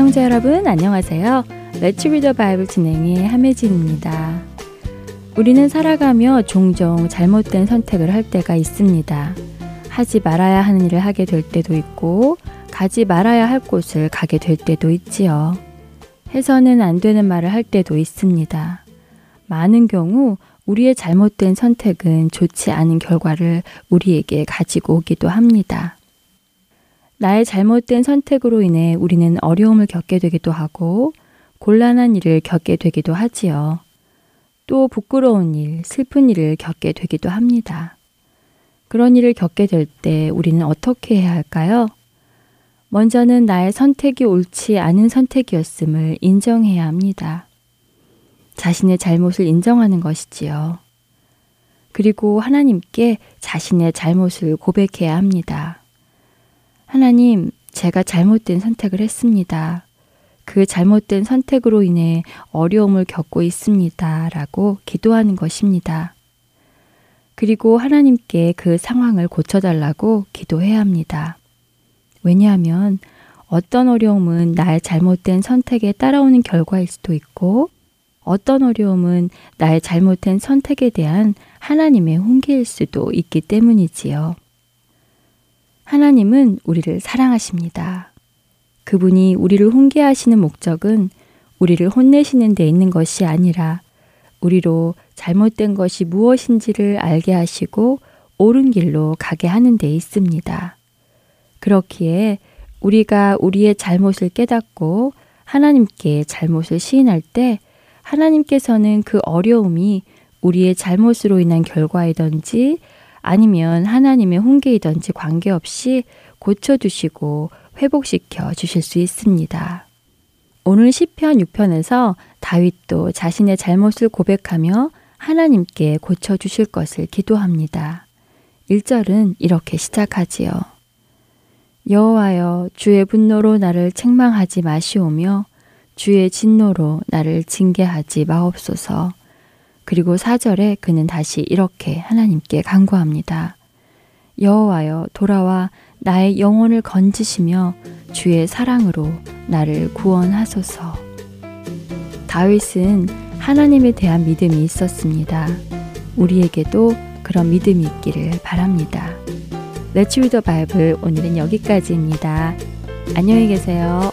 애청자 여러분 안녕하세요. Let's Read the Bible 진행의 함혜진입니다. 우리는 살아가며 종종 잘못된 선택을 할 때가 있습니다. 하지 말아야 하는 일을 하게 될 때도 있고 가지 말아야 할 곳을 가게 될 때도 있지요. 해서는 안 되는 말을 할 때도 있습니다. 많은 경우 우리의 잘못된 선택은 좋지 않은 결과를 우리에게 가지고 오기도 합니다. 나의 잘못된 선택으로 인해 우리는 어려움을 겪게 되기도 하고 곤란한 일을 겪게 되기도 하지요. 또 부끄러운 일, 슬픈 일을 겪게 되기도 합니다. 그런 일을 겪게 될 때 우리는 어떻게 해야 할까요? 먼저는 나의 선택이 옳지 않은 선택이었음을 인정해야 합니다. 자신의 잘못을 인정하는 것이지요. 그리고 하나님께 자신의 잘못을 고백해야 합니다. 하나님, 제가 잘못된 선택을 했습니다. 그 잘못된 선택으로 인해 어려움을 겪고 있습니다. 라고 기도하는 것입니다. 그리고 하나님께 그 상황을 고쳐달라고 기도해야 합니다. 왜냐하면 어떤 어려움은 나의 잘못된 선택에 따라오는 결과일 수도 있고 어떤 어려움은 나의 잘못된 선택에 대한 하나님의 훈계일 수도 있기 때문이지요. 하나님은 우리를 사랑하십니다. 그분이 우리를 훈계하시는 목적은 우리를 혼내시는 데 있는 것이 아니라 우리로 잘못된 것이 무엇인지를 알게 하시고 옳은 길로 가게 하는 데 있습니다. 그렇기에 우리가 우리의 잘못을 깨닫고 하나님께 잘못을 시인할 때 하나님께서는 그 어려움이 우리의 잘못으로 인한 결과이든지 아니면 하나님의 훈계이든지 관계없이 고쳐주시고 회복시켜 주실 수 있습니다. 오늘 시편 6편에서 다윗도 자신의 잘못을 고백하며 하나님께 고쳐 주실 것을 기도합니다. 1절은 이렇게 시작하지요. 여호와여 주의 분노로 나를 책망하지 마시오며 주의 진노로 나를 징계하지 마옵소서. 그리고 4절에 그는 다시 이렇게 하나님께 간구합니다. 여호와여 돌아와 나의 영혼을 건지시며 주의 사랑으로 나를 구원하소서. 다윗은 하나님에 대한 믿음이 있었습니다. 우리에게도 그런 믿음이 있기를 바랍니다. 레츠 위더 바이블 오늘은 여기까지입니다. 안녕히 계세요.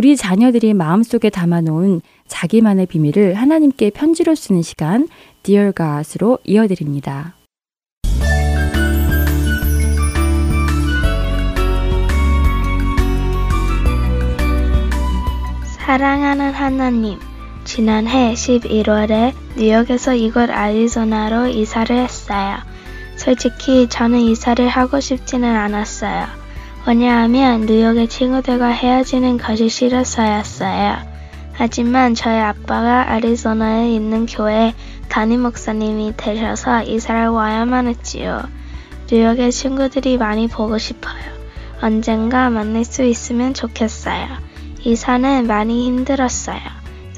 우리 자녀들이 마음속에 담아놓은 자기만의 비밀을 하나님께 편지로 쓰는 시간 Dear God으로 이어드립니다. 사랑하는 하나님, 지난해 11월에 뉴욕에서 이곳 아리조나로 이사를 했어요. 솔직히 저는 이사를 하고 싶지는 않았어요. 왜냐하면 뉴욕의 친구들과 헤어지는 것이 싫어서였어요. 하지만 저희 아빠가 아리조나에 있는 교회 담임 목사님이 되셔서 이사를 와야만 했지요. 뉴욕의 친구들이 많이 보고 싶어요. 언젠가 만날 수 있으면 좋겠어요. 이사는 많이 힘들었어요.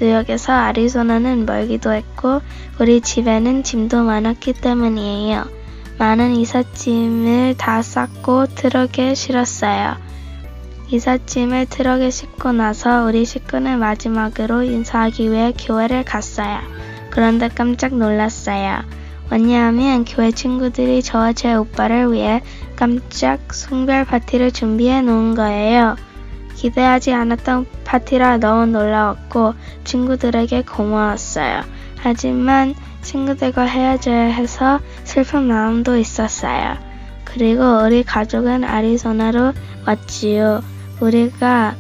뉴욕에서 아리조나는 멀기도 했고 우리 집에는 짐도 많았기 때문이에요. 많은 이삿짐을 다 쌌고 트럭에 실었어요. 이삿짐을 트럭에 싣고 나서 우리 식구는 마지막으로 인사하기 위해 교회를 갔어요. 그런데 깜짝 놀랐어요. 왜냐하면 교회 친구들이 저와 제 오빠를 위해 깜짝 송별 파티를 준비해 놓은 거예요. 기대하지 않았던 파티라 너무 놀라웠고 친구들에게 고마웠어요. 하지만 친구들과 헤어져야 해서 슬픈 마음도 있었어요. 그리고 우리 가족은 아리조나로 왔지요. 우리가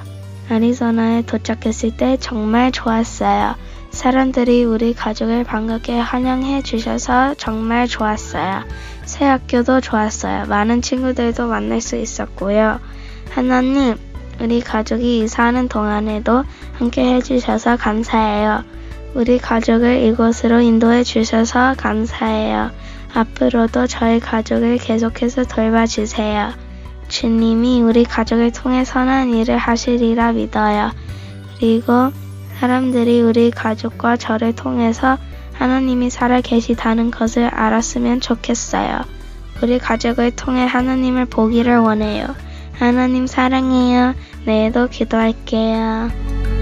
아리조나에 도착했을 때 정말 좋았어요. 사람들이 우리 가족을 반갑게 환영해 주셔서 정말 좋았어요. 새 학교도 좋았어요. 많은 친구들도 만날 수 있었고요. 하나님, 우리 가족이 이사하는 동안에도 함께 해주셔서 감사해요. 우리 가족을 이곳으로 인도해 주셔서 감사해요. 앞으로도 저희 가족을 계속해서 돌봐주세요. 주님이 우리 가족을 통해 선한 일을 하시리라 믿어요. 그리고 사람들이 우리 가족과 저를 통해서 하나님이 살아 계시다는 것을 알았으면 좋겠어요. 우리 가족을 통해 하나님을 보기를 원해요. 하나님 사랑해요. 내일도 기도할게요.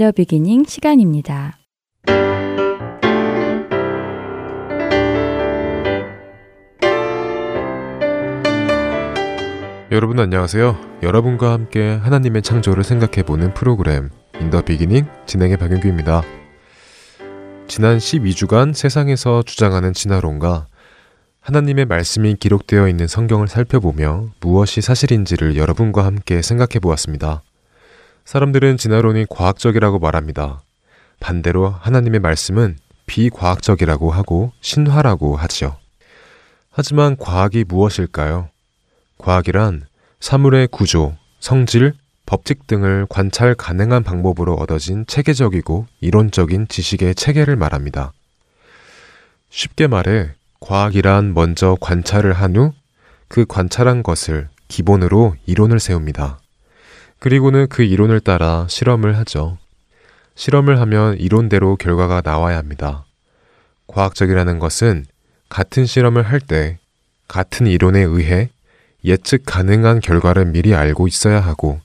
The Beginning 시간입니다. 여러분 안녕하세요. 여러분과 함께 하나님의 창조를 생각해보는 프로그램 In the Beginning 진행의 박윤규입니다. 지난 12주간 세상에서 주장하는 진화론과 하나님의 말씀이 기록되어 있는 성경을 살펴보며 무엇이 사실인지를 여러분과 함께 생각해 보았습니다. 사람들은 진화론이 과학적이라고 말합니다. 반대로 하나님의 말씀은 비과학적이라고 하고 신화라고 하지요. 하지만 과학이 무엇일까요? 과학이란 사물의 구조, 성질, 법칙 등을 관찰 가능한 방법으로 얻어진 체계적이고 이론적인 지식의 체계를 말합니다. 쉽게 말해, 과학이란 먼저 관찰을 한 후 그 관찰한 것을 기본으로 이론을 세웁니다. 그리고는 그 이론을 따라 실험을 하죠. 실험을 하면 이론대로 결과가 나와야 합니다. 과학적이라는 것은 같은 실험을 할 때 같은 이론에 의해 예측 가능한 결과를 미리 알고 있어야 하고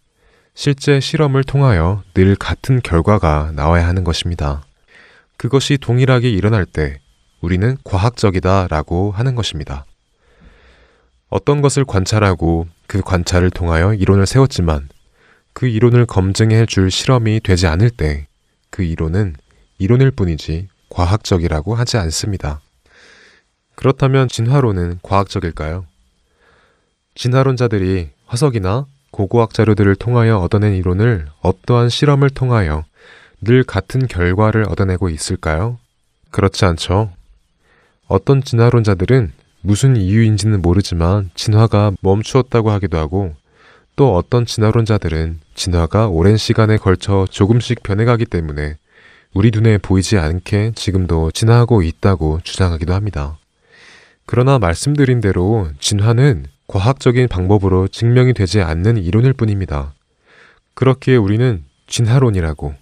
실제 실험을 통하여 늘 같은 결과가 나와야 하는 것입니다. 그것이 동일하게 일어날 때 우리는 과학적이다 라고 하는 것입니다. 어떤 것을 관찰하고 그 관찰을 통하여 이론을 세웠지만 그 이론을 검증해 줄 실험이 되지 않을 때 그 이론은 이론일 뿐이지 과학적이라고 하지 않습니다. 그렇다면 진화론은 과학적일까요? 진화론자들이 화석이나 고고학 자료들을 통하여 얻어낸 이론을 어떠한 실험을 통하여 늘 같은 결과를 얻어내고 있을까요? 그렇지 않죠. 어떤 진화론자들은 무슨 이유인지는 모르지만 진화가 멈추었다고 하기도 하고 또 어떤 진화론자들은 진화가 오랜 시간에 걸쳐 조금씩 변해가기 때문에 우리 눈에 보이지 않게 지금도 진화하고 있다고 주장하기도 합니다. 그러나 말씀드린 대로 진화는 과학적인 방법으로 증명이 되지 않는 이론일 뿐입니다. 그렇기에 우리는 진화론이라고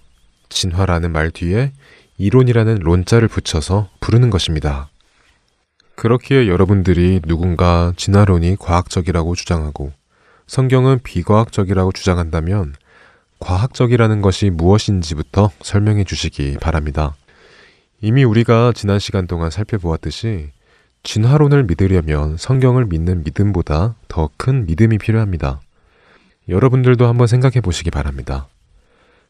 진화라는 말 뒤에 이론이라는 론자를 붙여서 부르는 것입니다. 그렇기에 여러분들이 누군가 진화론이 과학적이라고 주장하고 성경은 비과학적이라고 주장한다면 과학적이라는 것이 무엇인지부터 설명해 주시기 바랍니다. 이미 우리가 지난 시간 동안 살펴보았듯이 진화론을 믿으려면 성경을 믿는 믿음보다 더 큰 믿음이 필요합니다. 여러분들도 한번 생각해 보시기 바랍니다.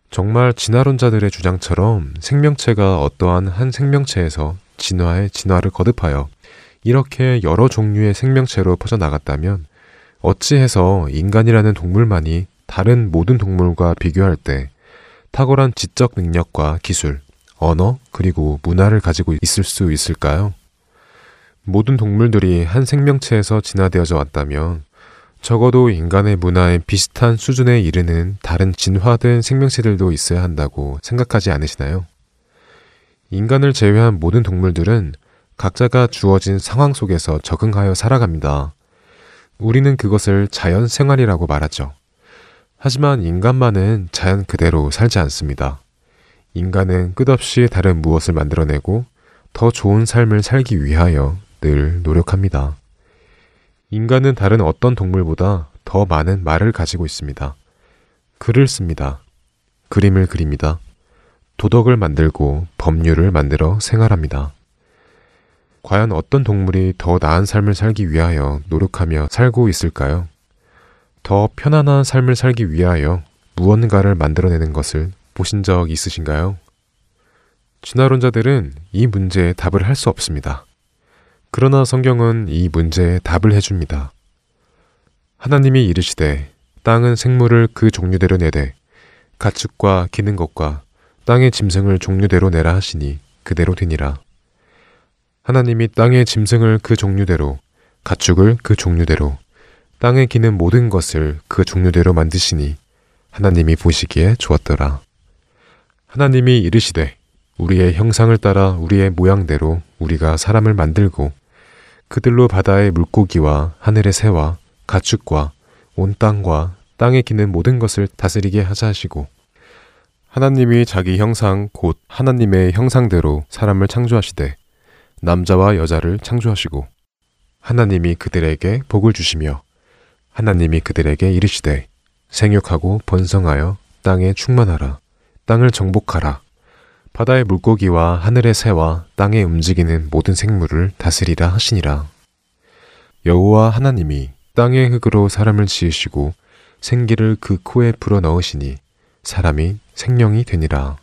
정말 진화론자들의 주장처럼 생명체가 어떠한 한 생명체에서 진화의 진화를 거듭하여 이렇게 여러 종류의 생명체로 퍼져나갔다면 어찌해서 인간이라는 동물만이 다른 모든 동물과 비교할 때 탁월한 지적 능력과 기술, 언어, 그리고 문화를 가지고 있을 수 있을까요? 모든 동물들이 한 생명체에서 진화되어져 왔다면 적어도 인간의 문화에 비슷한 수준에 이르는 다른 진화된 생명체들도 있어야 한다고 생각하지 않으시나요? 인간을 제외한 모든 동물들은 각자가 주어진 상황 속에서 적응하여 살아갑니다. 우리는 그것을 자연 생활이라고 말하죠. 하지만 인간만은 자연 그대로 살지 않습니다. 인간은 끝없이 다른 무엇을 만들어내고 더 좋은 삶을 살기 위하여 늘 노력합니다. 인간은 다른 어떤 동물보다 더 많은 말을 가지고 있습니다. 글을 씁니다. 그림을 그립니다. 도덕을 만들고 법률을 만들어 생활합니다. 과연 어떤 동물이 더 나은 삶을 살기 위하여 노력하며 살고 있을까요? 더 편안한 삶을 살기 위하여 무언가를 만들어내는 것을 보신 적 있으신가요? 진화론자들은 이 문제에 답을 할 수 없습니다. 그러나 성경은 이 문제에 답을 해줍니다. 하나님이 이르시되 땅은 생물을 그 종류대로 내되 가축과 기는 것과 땅의 짐승을 종류대로 내라 하시니 그대로 되니라. 하나님이 땅의 짐승을 그 종류대로 가축을 그 종류대로 땅에 기는 모든 것을 그 종류대로 만드시니 하나님이 보시기에 좋았더라. 하나님이 이르시되 우리의 형상을 따라 우리의 모양대로 우리가 사람을 만들고 그들로 바다의 물고기와 하늘의 새와 가축과 온 땅과 땅에 기는 모든 것을 다스리게 하자 하시고 하나님이 자기 형상 곧 하나님의 형상대로 사람을 창조하시되 남자와 여자를 창조하시고 하나님이 그들에게 복을 주시며 하나님이 그들에게 이르시되 생육하고 번성하여 땅에 충만하라 땅을 정복하라 바다의 물고기와 하늘의 새와 땅에 움직이는 모든 생물을 다스리라 하시니라. 여호와 하나님이 땅의 흙으로 사람을 지으시고 생기를 그 코에 불어 넣으시니 사람이 생명이 되니라.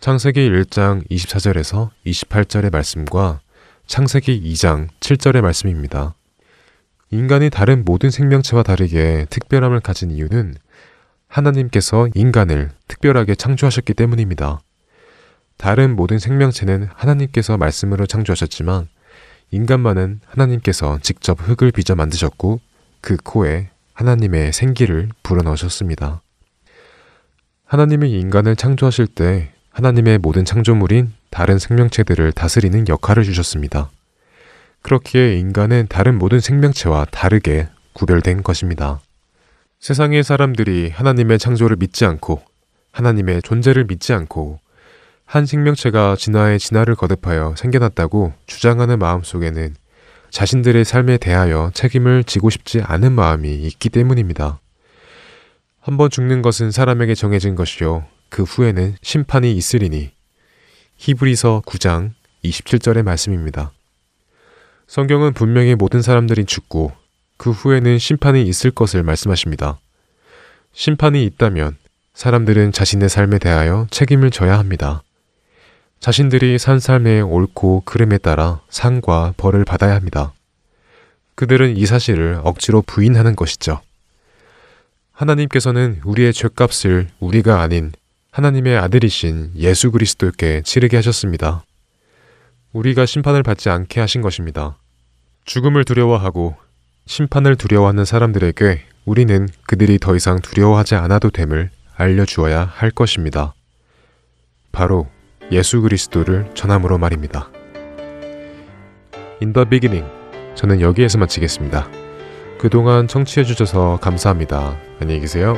창세기 1장 24절에서 28절의 말씀과 창세기 2장 7절의 말씀입니다. 인간이 다른 모든 생명체와 다르게 특별함을 가진 이유는 하나님께서 인간을 특별하게 창조하셨기 때문입니다. 다른 모든 생명체는 하나님께서 말씀으로 창조하셨지만 인간만은 하나님께서 직접 흙을 빚어 만드셨고 그 코에 하나님의 생기를 불어넣으셨습니다. 하나님이 인간을 창조하실 때 하나님의 모든 창조물인 다른 생명체들을 다스리는 역할을 주셨습니다. 그렇기에 인간은 다른 모든 생명체와 다르게 구별된 것입니다. 세상의 사람들이 하나님의 창조를 믿지 않고 하나님의 존재를 믿지 않고 한 생명체가 진화의 진화를 거듭하여 생겨났다고 주장하는 마음 속에는 자신들의 삶에 대하여 책임을 지고 싶지 않은 마음이 있기 때문입니다. 한번 죽는 것은 사람에게 정해진 것이요. 그 후에는 심판이 있으리니. 히브리서 9장 27절의 말씀입니다. 성경은 분명히 모든 사람들이 죽고 그 후에는 심판이 있을 것을 말씀하십니다. 심판이 있다면 사람들은 자신의 삶에 대하여 책임을 져야 합니다. 자신들이 산 삶의 옳고 그름에 따라 상과 벌을 받아야 합니다. 그들은 이 사실을 억지로 부인하는 것이죠. 하나님께서는 우리의 죄값을 우리가 아닌 하나님의 아들이신 예수 그리스도께 치르게 하셨습니다. 우리가 심판을 받지 않게 하신 것입니다. 죽음을 두려워하고 심판을 두려워하는 사람들에게 우리는 그들이 더 이상 두려워하지 않아도 됨을 알려주어야 할 것입니다. 바로 예수 그리스도를 전함으로 말입니다. 인더 비기닝 저는 여기에서 마치겠습니다. 그동안 청취해 주셔서 감사합니다. 안녕히 계세요.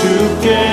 주께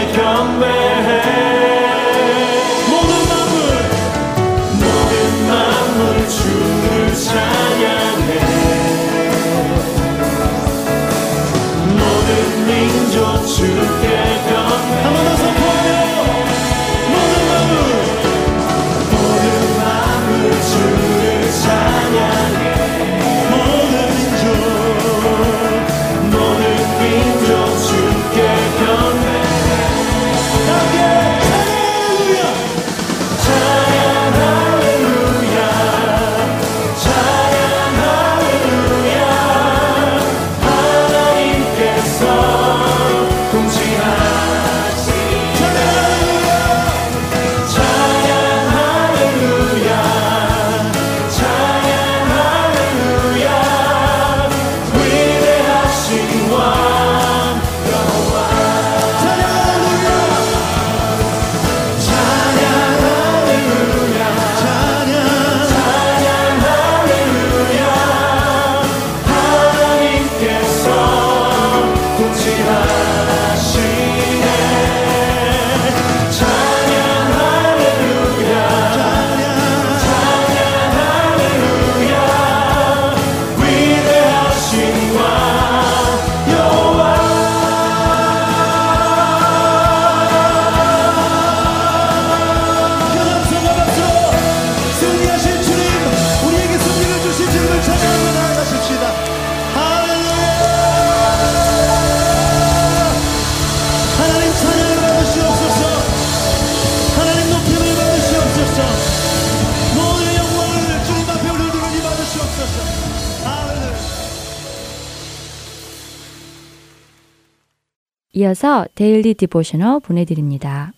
이어서 Daily Devotional 보내드립니다.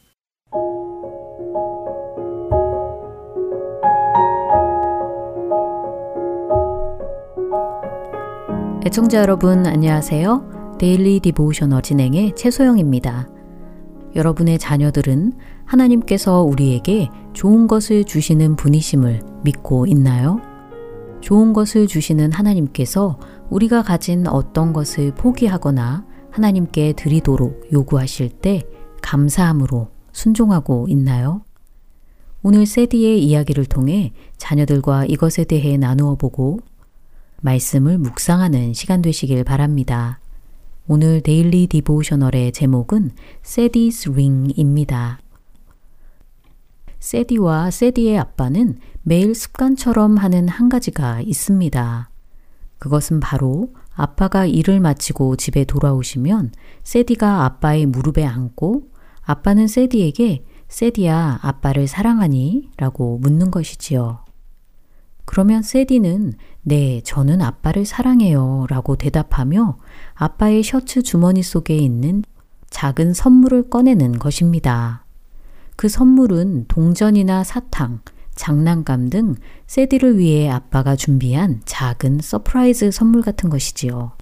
애청자 여러분 안녕하세요. Daily Devotional 진행의 최소영입니다. 여러분의 자녀들은 하나님께서 우리에게 좋은 것을 주시는 분이심을 믿고 있나요? 좋은 것을 주시는 하나님께서 우리가 가진 어떤 것을 포기하거나 하나님께 드리도록 요구하실 때 감사함으로 순종하고 있나요? 오늘 세디의 이야기를 통해 자녀들과 이것에 대해 나누어 보고 말씀을 묵상하는 시간 되시길 바랍니다. 오늘 데일리 디보셔널의 제목은 세디's ring입니다. 세디와 세디의 아빠는 매일 습관처럼 하는 한 가지가 있습니다. 그것은 바로 아빠가 일을 마치고 집에 돌아오시면 세디가 아빠의 무릎에 앉고 아빠는 세디에게 세디야 아빠를 사랑하니? 라고 묻는 것이지요. 그러면 세디는 네, 저는 아빠를 사랑해요 라고 대답하며 아빠의 셔츠 주머니 속에 있는 작은 선물을 꺼내는 것입니다. 그 선물은 동전이나 사탕, 장난감 등 세디를 위해 아빠가 준비한 작은 surprise 선물 같은 것이지요.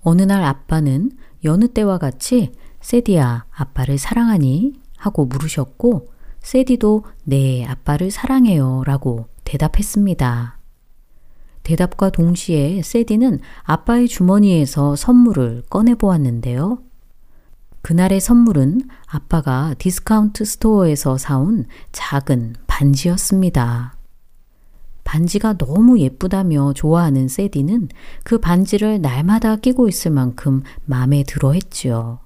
어느 날 아빠는 여느 때와 같이 세디야, 아빠를 사랑하니? 하고 물으셨고, 세디도 네, 아빠를 사랑해요 라고 대답했습니다. 대답과 동시에 세디는 아빠의 주머니에서 선물을 꺼내보았는데요. 그날의 선물은 아빠가 discount store에서 사온 작은 반지였습니다. 반지가 너무 예쁘다며 좋아하는 세디는 그 반지를 날마다 끼고 있을 만큼 마음에 들어 했지요.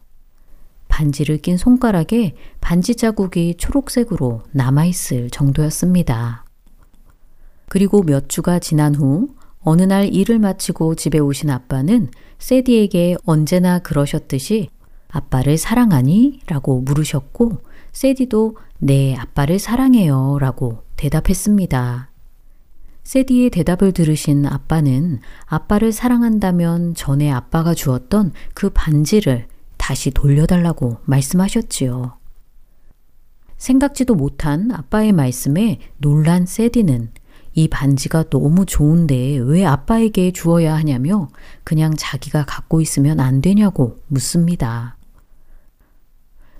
반지를 낀 손가락에 반지 자국이 초록색으로 남아있을 정도였습니다. 그리고 몇 주가 지난 후 어느 날 일을 마치고 집에 오신 아빠는 세디에게 언제나 그러셨듯이 아빠를 사랑하니? 라고 물으셨고 세디도 네, 아빠를 사랑해요. 라고 대답했습니다. 세디의 대답을 들으신 아빠는 아빠를 사랑한다면 전에 아빠가 주었던 그 반지를 다시 돌려달라고 말씀하셨지요. 생각지도 못한 아빠의 말씀에 놀란 세디는 이 반지가 너무 좋은데 왜 아빠에게 주어야 하냐며 그냥 자기가 갖고 있으면 안 되냐고 묻습니다.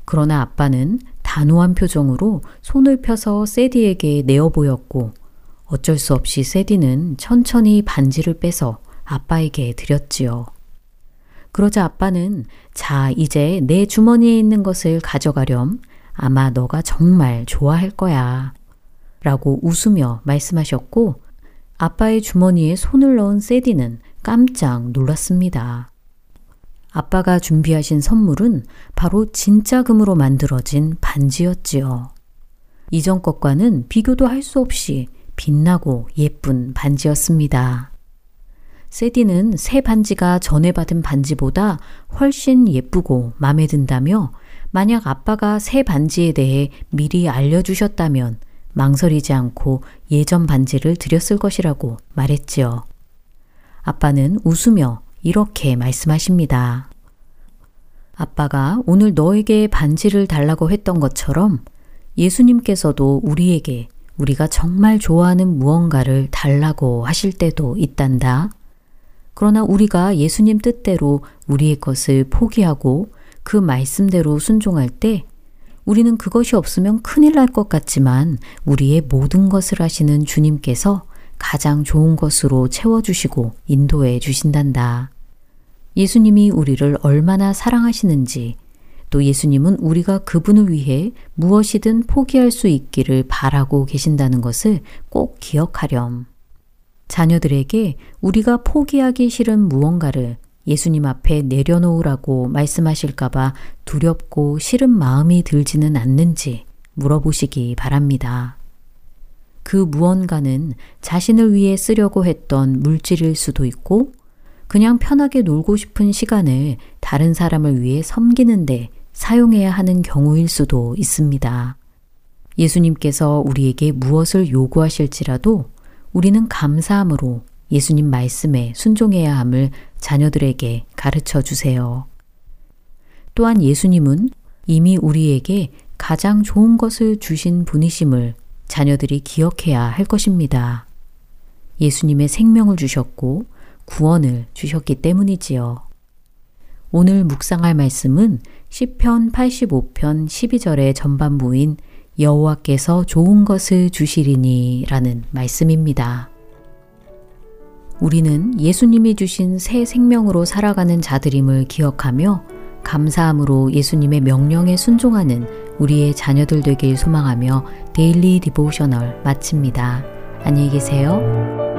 그러나 아빠는 단호한 표정으로 손을 펴서 세디에게 내어 보였고 어쩔 수 없이 세디는 천천히 반지를 빼서 아빠에게 드렸지요. 그러자 아빠는 자, 이제 내 주머니에 있는 것을 가져가렴. 아마 너가 정말 좋아할 거야. 라고 웃으며 말씀하셨고 아빠의 주머니에 손을 넣은 세디는 깜짝 놀랐습니다. 아빠가 준비하신 선물은 바로 진짜 금으로 만들어진 반지였지요. 이전 것과는 비교도 할 수 없이 빛나고 예쁜 반지였습니다. 세디는 새 반지가 전에 받은 반지보다 훨씬 예쁘고 마음에 든다며 만약 아빠가 새 반지에 대해 미리 알려주셨다면 망설이지 않고 예전 반지를 드렸을 것이라고 말했지요. 아빠는 웃으며 이렇게 말씀하십니다. 아빠가 오늘 너에게 반지를 달라고 했던 것처럼 예수님께서도 우리에게 우리가 정말 좋아하는 무언가를 달라고 하실 때도 있단다. 그러나 우리가 예수님 뜻대로 우리의 것을 포기하고 그 말씀대로 순종할 때 우리는 그것이 없으면 큰일 날 것 같지만 우리의 모든 것을 하시는 주님께서 가장 좋은 것으로 채워주시고 인도해 주신단다. 예수님이 우리를 얼마나 사랑하시는지 또 예수님은 우리가 그분을 위해 무엇이든 포기할 수 있기를 바라고 계신다는 것을 꼭 기억하렴. 자녀들에게 우리가 포기하기 싫은 무언가를 예수님 앞에 내려놓으라고 말씀하실까봐 두렵고 싫은 마음이 들지는 않는지 물어보시기 바랍니다. 그 무언가는 자신을 위해 쓰려고 했던 물질일 수도 있고, 그냥 편하게 놀고 싶은 시간을 다른 사람을 위해 섬기는데 사용해야 하는 경우일 수도 있습니다. 예수님께서 우리에게 무엇을 요구하실지라도 우리는 감사함으로 예수님 말씀에 순종해야 함을 자녀들에게 가르쳐 주세요. 또한 예수님은 이미 우리에게 가장 좋은 것을 주신 분이심을 자녀들이 기억해야 할 것입니다. 예수님의 생명을 주셨고 구원을 주셨기 때문이지요. 오늘 묵상할 말씀은 시편 85편 12절의 전반부인 여호와께서 좋은 것을 주시리니라는 말씀입니다. 우리는 예수님이 주신 새 생명으로 살아가는 자들임을 기억하며 감사함으로 예수님의 명령에 순종하는 우리의 자녀들 되길 소망하며 daily devotional 마칩니다. 안녕히 계세요.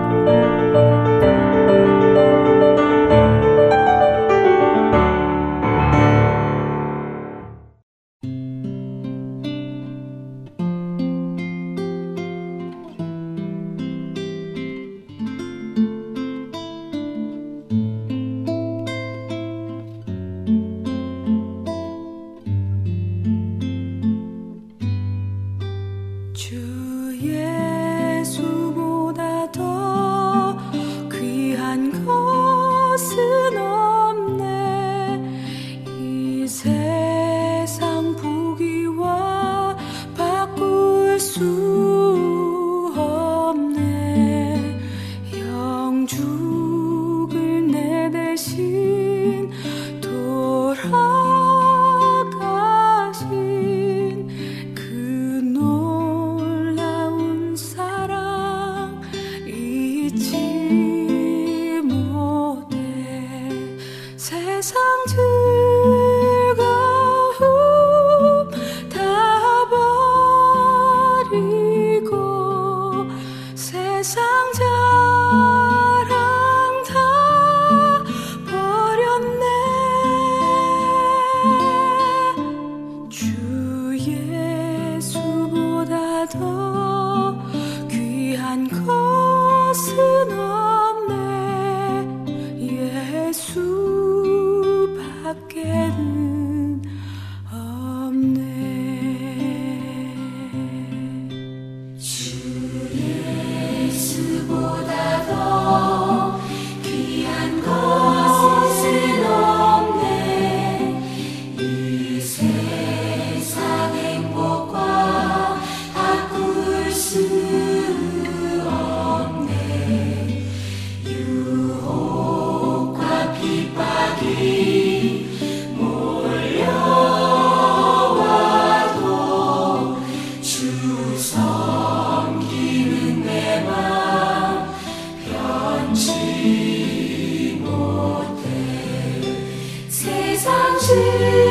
see.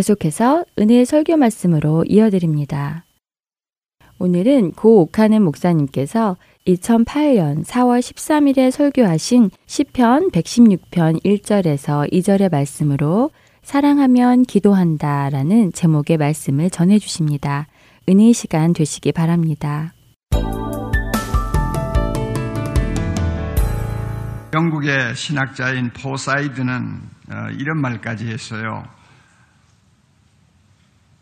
계속해서 은혜의 설교 말씀으로 이어드립니다. 오늘은 고 옥한흠 목사님께서 2008년 4월 13일에 설교하신 시편 116편 1절에서 2절의 말씀으로 사랑하면 기도한다 라는 제목의 말씀을 전해 주십니다. 은혜의 시간 되시기 바랍니다. 영국의 신학자인 포사이드는 어, 이런 말까지 했어요.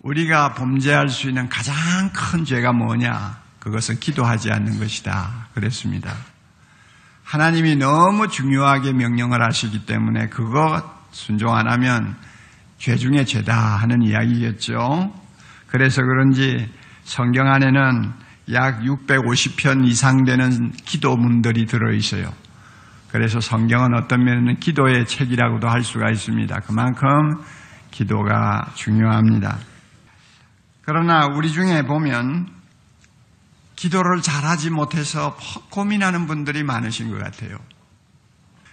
우리가 범죄할 수 있는 가장 큰 죄가 뭐냐? 그것은 기도하지 않는 것이다. 그랬습니다. 하나님이 너무 중요하게 명령을 하시기 때문에 그거 순종 안 하면 죄 중에 죄다 하는 이야기겠죠. 그래서 그런지 성경 안에는 약 650편 이상 되는 기도문들이 들어있어요. 그래서 성경은 어떤 면에는 기도의 책이라고도 할 수가 있습니다. 그만큼 기도가 중요합니다. 그러나 우리 중에 보면 기도를 잘하지 못해서 고민하는 분들이 많으신 것 같아요.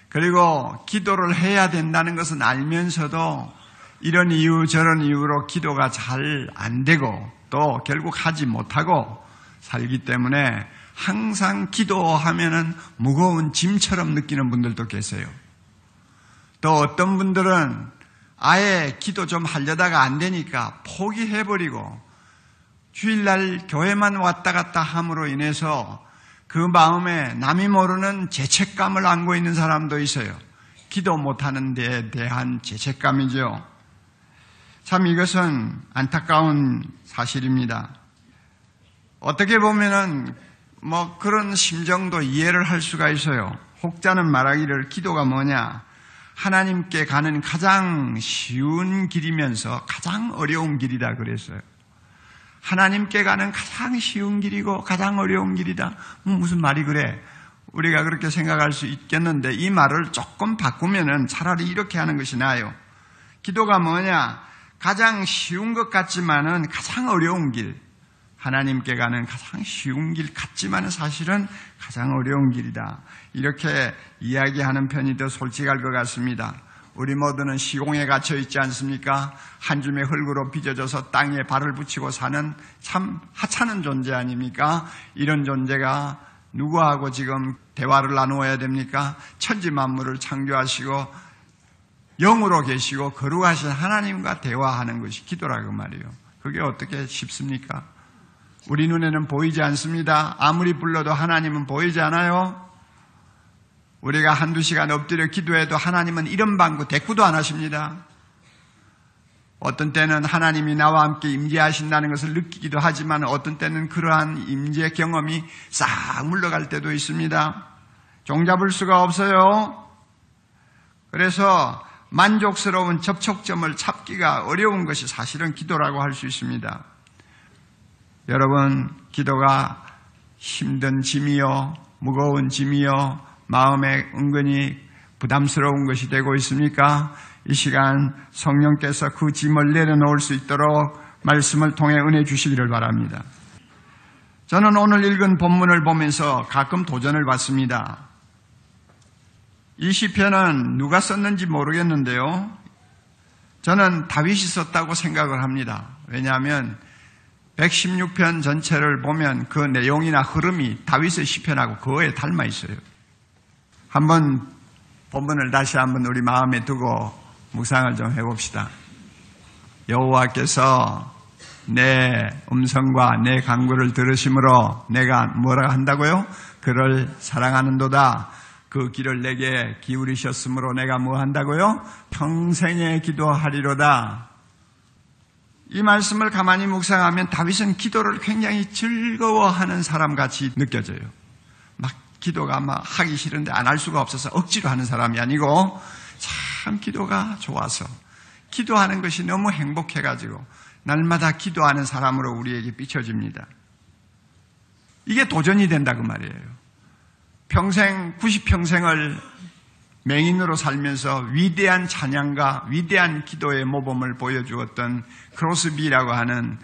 그리고 기도를 해야 된다는 것은 알면서도 이런 이유 저런 이유로 기도가 잘 안 되고 또 결국 하지 못하고 살기 때문에 항상 기도하면은 무거운 짐처럼 느끼는 분들도 계세요. 또 어떤 분들은 아예 기도 좀 하려다가 안 되니까 포기해버리고 주일날 교회만 왔다 갔다 함으로 인해서 그 마음에 남이 모르는 죄책감을 안고 있는 사람도 있어요. 기도 못하는 데에 대한 죄책감이죠. 참 이것은 안타까운 사실입니다. 어떻게 보면은 뭐 그런 심정도 이해를 할 수가 있어요. 혹자는 말하기를 기도가 뭐냐? 하나님께 가는 가장 쉬운 길이면서 가장 어려운 길이다 그랬어요. 하나님께 가는 가장 쉬운 길이고 가장 어려운 길이다. 뭐 무슨 말이 그래? 우리가 그렇게 생각할 수 있겠는데 이 말을 조금 바꾸면은 차라리 이렇게 하는 것이 나아요. 기도가 뭐냐? 가장 쉬운 것 같지만은 가장 어려운 길. 하나님께 가는 가장 쉬운 길 같지만은 사실은 가장 어려운 길이다. 이렇게 이야기하는 편이 더 솔직할 것 같습니다. 우리 모두는 시공에 갇혀 있지 않습니까? 한 줌의 흙으로 빚어져서 땅에 발을 붙이고 사는 참 하찮은 존재 아닙니까? 이런 존재가 누구하고 지금 대화를 나누어야 됩니까? 천지 만물을 창조하시고 영으로 계시고 거룩하신 하나님과 대화하는 것이 기도라고 말이에요. 그게 어떻게 쉽습니까? 우리 눈에는 보이지 않습니다. 아무리 불러도 하나님은 보이지 않아요. 우리가 한두 시간 엎드려 기도해도 하나님은 이런 방구 대꾸도 안 하십니다. 어떤 때는 하나님이 나와 함께 임재하신다는 것을 느끼기도 하지만 어떤 때는 그러한 임재 경험이 싹 물러갈 때도 있습니다. 종잡을 수가 없어요. 그래서 만족스러운 접촉점을 찾기가 어려운 것이 사실은 기도라고 할 수 있습니다. 여러분, 기도가 힘든 짐이요, 무거운 짐이요, 마음에 은근히 부담스러운 것이 되고 있습니까? 이 시간 성령께서 그 짐을 내려놓을 수 있도록 말씀을 통해 은혜 주시기를 바랍니다. 저는 오늘 읽은 본문을 보면서 가끔 도전을 받습니다. 이 시편은 누가 썼는지 모르겠는데요. 저는 다윗이 썼다고 생각을 합니다. 왜냐하면 116편 전체를 보면 그 내용이나 흐름이 다윗의 시편하고 그거에 닮아 있어요. 한번 본문을 다시 한번 우리 마음에 두고 묵상을 좀 해봅시다. 여호와께서 내 음성과 내 강구를 들으심으로 내가 뭐라 한다고요? 그를 사랑하는도다. 그 길을 내게 기울이셨으므로 내가 뭐 한다고요? 평생에 기도하리로다. 이 말씀을 가만히 묵상하면 다윗은 기도를 굉장히 즐거워하는 사람 같이 느껴져요. 막 기도가 막 하기 싫은데 안 할 수가 없어서 억지로 하는 사람이 아니고 참 기도가 좋아서 기도하는 것이 너무 행복해가지고 날마다 기도하는 사람으로 우리에게 비춰집니다. 이게 도전이 된다 그 말이에요. 평생 90평생을 맹인으로 살면서 위대한 찬양과 위대한 기도의 모범을 보여주었던 크로스비라고 하는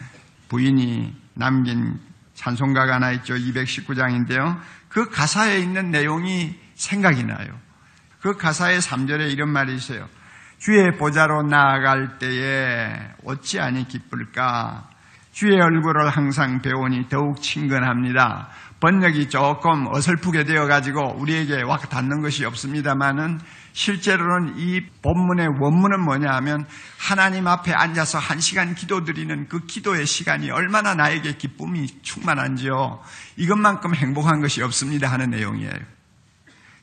부인이 남긴 찬송가가 하나 있죠. 219장인데요. 그 가사에 있는 내용이 생각이 나요. 그 가사의 3절에 이런 말이 있어요. 주의 보좌로 나아갈 때에 어찌 아니 기쁠까? 주의 얼굴을 항상 배우니 더욱 친근합니다. 번역이 조금 어설프게 되어 가지고 우리에게 와 닿는 것이 없습니다만은 실제로는 이 본문의 원문은 뭐냐 하면 하나님 앞에 앉아서 한 시간 기도 드리는 그 기도의 시간이 얼마나 나에게 기쁨이 충만한지요. 이것만큼 행복한 것이 없습니다 하는 내용이에요.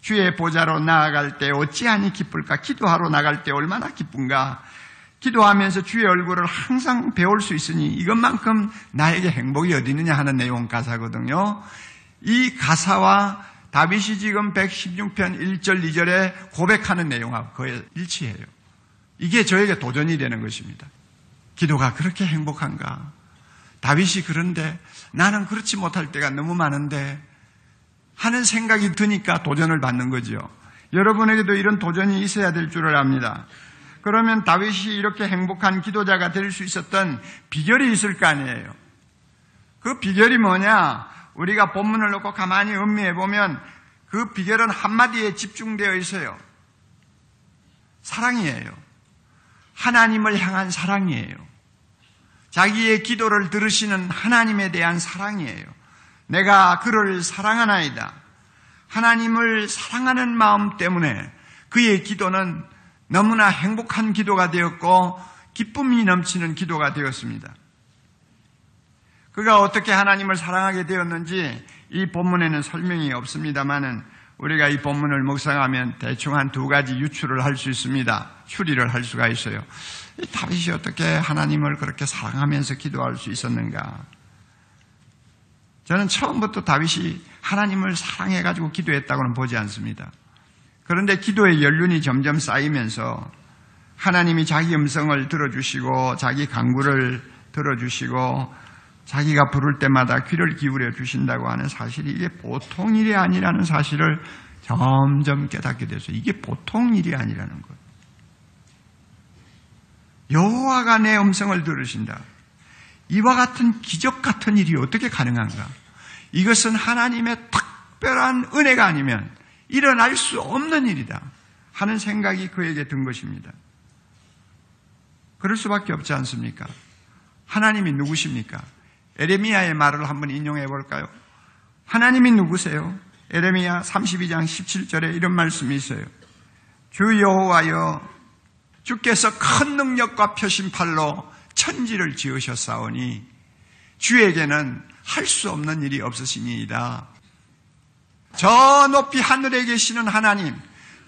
주의 보좌로 나아갈 때 어찌하니 기쁠까? 기도하러 나갈 때 얼마나 기쁜가? 기도하면서 주의 얼굴을 항상 배울 수 있으니 이것만큼 나에게 행복이 어디 있느냐 하는 내용 가사거든요. 이 가사와 다윗이 지금 116편 1절 2절에 고백하는 내용하고 거의 일치해요. 이게 저에게 도전이 되는 것입니다. 기도가 그렇게 행복한가? 다윗이 그런데 나는 그렇지 못할 때가 너무 많은데 하는 생각이 드니까 도전을 받는 거죠. 여러분에게도 이런 도전이 있어야 될 줄을 압니다. 그러면 다윗이 이렇게 행복한 기도자가 될 수 있었던 비결이 있을 거 아니에요. 그 비결이 뭐냐? 우리가 본문을 놓고 가만히 음미해 보면 그 비결은 한마디에 집중되어 있어요. 사랑이에요. 하나님을 향한 사랑이에요. 자기의 기도를 들으시는 하나님에 대한 사랑이에요. 내가 그를 사랑하나이다. 하나님을 사랑하는 마음 때문에 그의 기도는 너무나 행복한 기도가 되었고 기쁨이 넘치는 기도가 되었습니다. 그가 어떻게 하나님을 사랑하게 되었는지 이 본문에는 설명이 없습니다만은 우리가 이 본문을 묵상하면 대충 한 두 가지 유추를 할 수 있습니다. 추리를 할 수가 있어요. 다윗이 어떻게 하나님을 그렇게 사랑하면서 기도할 수 있었는가? 저는 처음부터 다윗이 하나님을 사랑해가지고 기도했다고는 보지 않습니다. 그런데 기도의 연륜이 점점 쌓이면서 하나님이 자기 음성을 들어주시고 자기 강구를 들어주시고 자기가 부를 때마다 귀를 기울여 주신다고 하는 사실이 이게 보통 일이 아니라는 사실을 점점 깨닫게 돼서 이게 보통 일이 아니라는 것. 여호와가 내 음성을 들으신다. 이와 같은 기적 같은 일이 어떻게 가능한가? 이것은 하나님의 특별한 은혜가 아니면 일어날 수 없는 일이다. 하는 생각이 그에게 든 것입니다. 그럴 수밖에 없지 않습니까? 하나님이 누구십니까? 에레미야의 말을 한번 인용해 볼까요? 하나님이 누구세요? 에레미야 32장 17절에 이런 말씀이 있어요. 주 여호와여 주께서 큰 능력과 표심팔로 천지를 지으셨사오니 주에게는 할 수 없는 일이 없으시니이다. 저 높이 하늘에 계시는 하나님,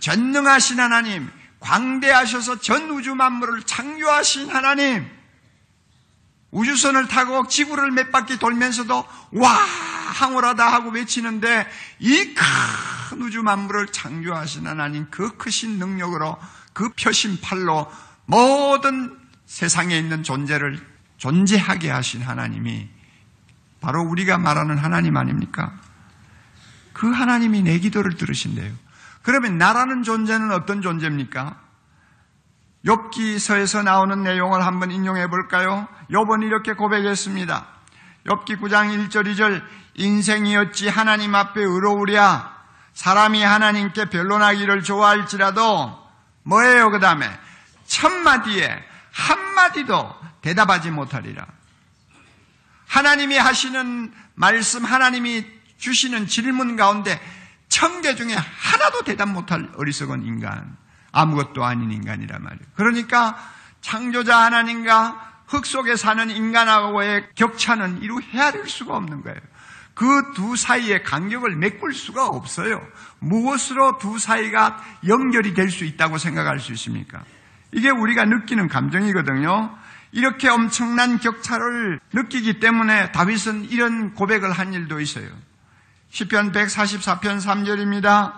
전능하신 하나님, 광대하셔서 전 우주 만물을 창조하신 하나님, 우주선을 타고 지구를 몇 바퀴 돌면서도 와 황홀하다 하고 외치는데 이 큰 우주 만물을 창조하신 하나님 그 크신 능력으로 그 표심 팔로 모든 세상에 있는 존재를 존재하게 하신 하나님이 바로 우리가 말하는 하나님 아닙니까? 그 하나님이 내 기도를 들으신대요. 그러면 나라는 존재는 어떤 존재입니까? 욥기서에서 나오는 내용을 한번 인용해 볼까요? 욥은 이렇게 고백했습니다. 욥기 9장 1절 2절 인생이 어찌 하나님 앞에 의로우랴 사람이 하나님께 변론하기를 좋아할지라도 뭐예요 그 다음에 첫마디에 한마디도 대답하지 못하리라. 하나님이 하시는 말씀 하나님이 주시는 질문 가운데 천 개 중에 하나도 대답 못할 어리석은 인간 아무것도 아닌 인간이란 말이에요. 그러니까 창조자 하나님과 흙 속에 사는 인간하고의 격차는 이루 헤아릴 수가 없는 거예요. 그 두 사이의 간격을 메꿀 수가 없어요. 무엇으로 두 사이가 연결이 될 수 있다고 생각할 수 있습니까? 이게 우리가 느끼는 감정이거든요. 이렇게 엄청난 격차를 느끼기 때문에 다윗은 이런 고백을 한 일도 있어요. 시편 144편 3절입니다.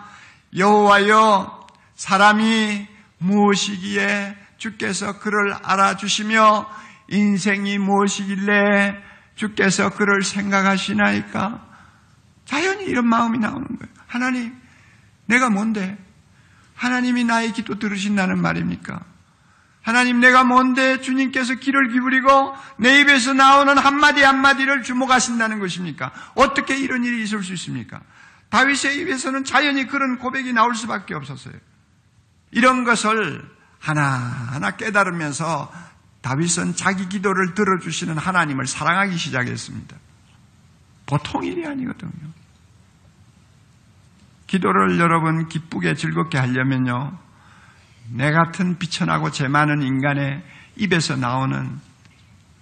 여호와여 사람이 무엇이기에 주께서 그를 알아주시며 인생이 무엇이길래 주께서 그를 생각하시나이까? 자연히 이런 마음이 나오는 거예요. 하나님, 내가 뭔데? 하나님이 나의 기도 들으신다는 말입니까? 하나님, 내가 뭔데 주님께서 귀를 기울이고 내 입에서 나오는 한마디 한마디를 주목하신다는 것입니까? 어떻게 이런 일이 있을 수 있습니까? 다윗의 입에서는 자연히 그런 고백이 나올 수밖에 없었어요. 이런 것을 하나하나 깨달으면서 다윗은 자기 기도를 들어주시는 하나님을 사랑하기 시작했습니다. 보통 일이 아니거든요. 기도를 여러분 기쁘게 즐겁게 하려면요. 내 같은 비천하고 재 많은 인간의 입에서 나오는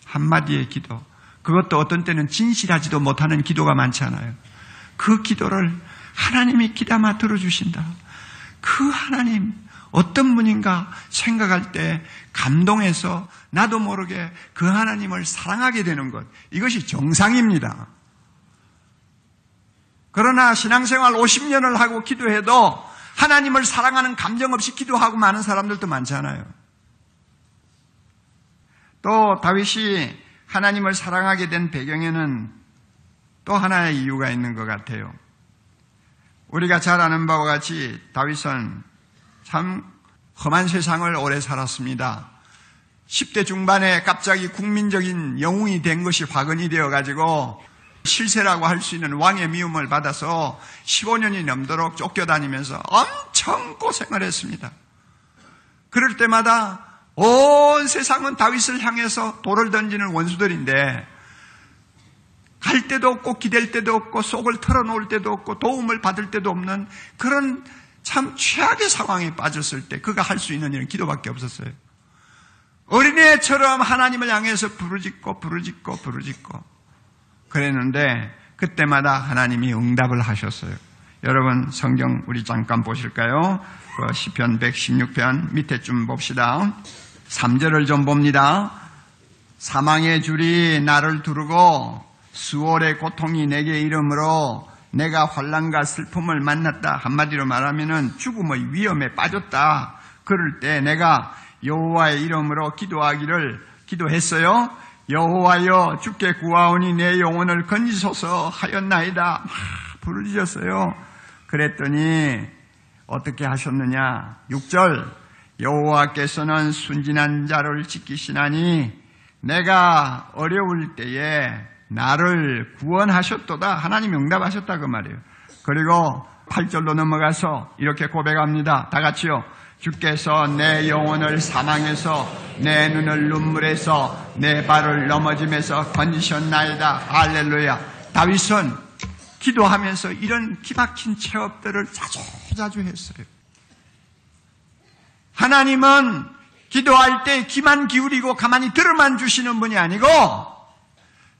한마디의 기도, 그것도 어떤 때는 진실하지도 못하는 기도가 많잖아요. 그 기도를 하나님이 기담아 들어주신다. 그 하나님, 어떤 분인가 생각할 때 감동해서 나도 모르게 그 하나님을 사랑하게 되는 것. 이것이 정상입니다. 그러나 신앙생활 50년을 하고 기도해도 하나님을 사랑하는 감정 없이 기도하고 많은 사람들도 많잖아요. 또 다윗이 하나님을 사랑하게 된 배경에는 또 하나의 이유가 있는 것 같아요. 우리가 잘 아는 바와 같이 다윗은 참 험한 세상을 오래 살았습니다. 10대 중반에 갑자기 국민적인 영웅이 된 것이 화근이 되어가지고 실세라고 할 수 있는 왕의 미움을 받아서 15년이 넘도록 쫓겨다니면서 엄청 고생을 했습니다. 그럴 때마다 온 세상은 다윗을 향해서 돌을 던지는 원수들인데 갈 때도 없고 기댈 때도 없고 속을 털어놓을 때도 없고 도움을 받을 때도 없는 그런 참 최악의 상황에 빠졌을 때 그가 할 수 있는 일은 기도밖에 없었어요. 어린애처럼 하나님을 향해서 부르짖고 부르짖고 부르짖고 그랬는데 그때마다 하나님이 응답을 하셨어요. 여러분 성경 우리 잠깐 보실까요? 그 시편 116편 밑에 좀 봅시다. 3절을 좀 봅니다. 사망의 줄이 나를 두르고 수월의 고통이 내게 이름으로 내가 환란과 슬픔을 만났다. 한마디로 말하면은 죽음의 위험에 빠졌다. 그럴 때 내가 여호와의 이름으로 기도하기를 기도했어요. 여호와여 주께 구하오니 내 영혼을 건지소서 하였나이다. 막 부르짖었어요. 그랬더니 어떻게 하셨느냐? 6절 여호와께서는 순진한 자를 지키시나니 내가 어려울 때에 나를 구원하셨도다. 하나님 응답하셨다 그 말이에요. 그리고 8절로 넘어가서 이렇게 고백합니다. 다 같이요. 주께서 내 영혼을 사망해서 내 눈을 눈물에서 내 발을 넘어짐에서 건지셨나이다. 할렐루야. 다윗은 기도하면서 이런 기박힌 체업들을 자주 자주 했어요. 하나님은 기도할 때 귀만 기울이고 가만히 들어만 주시는 분이 아니고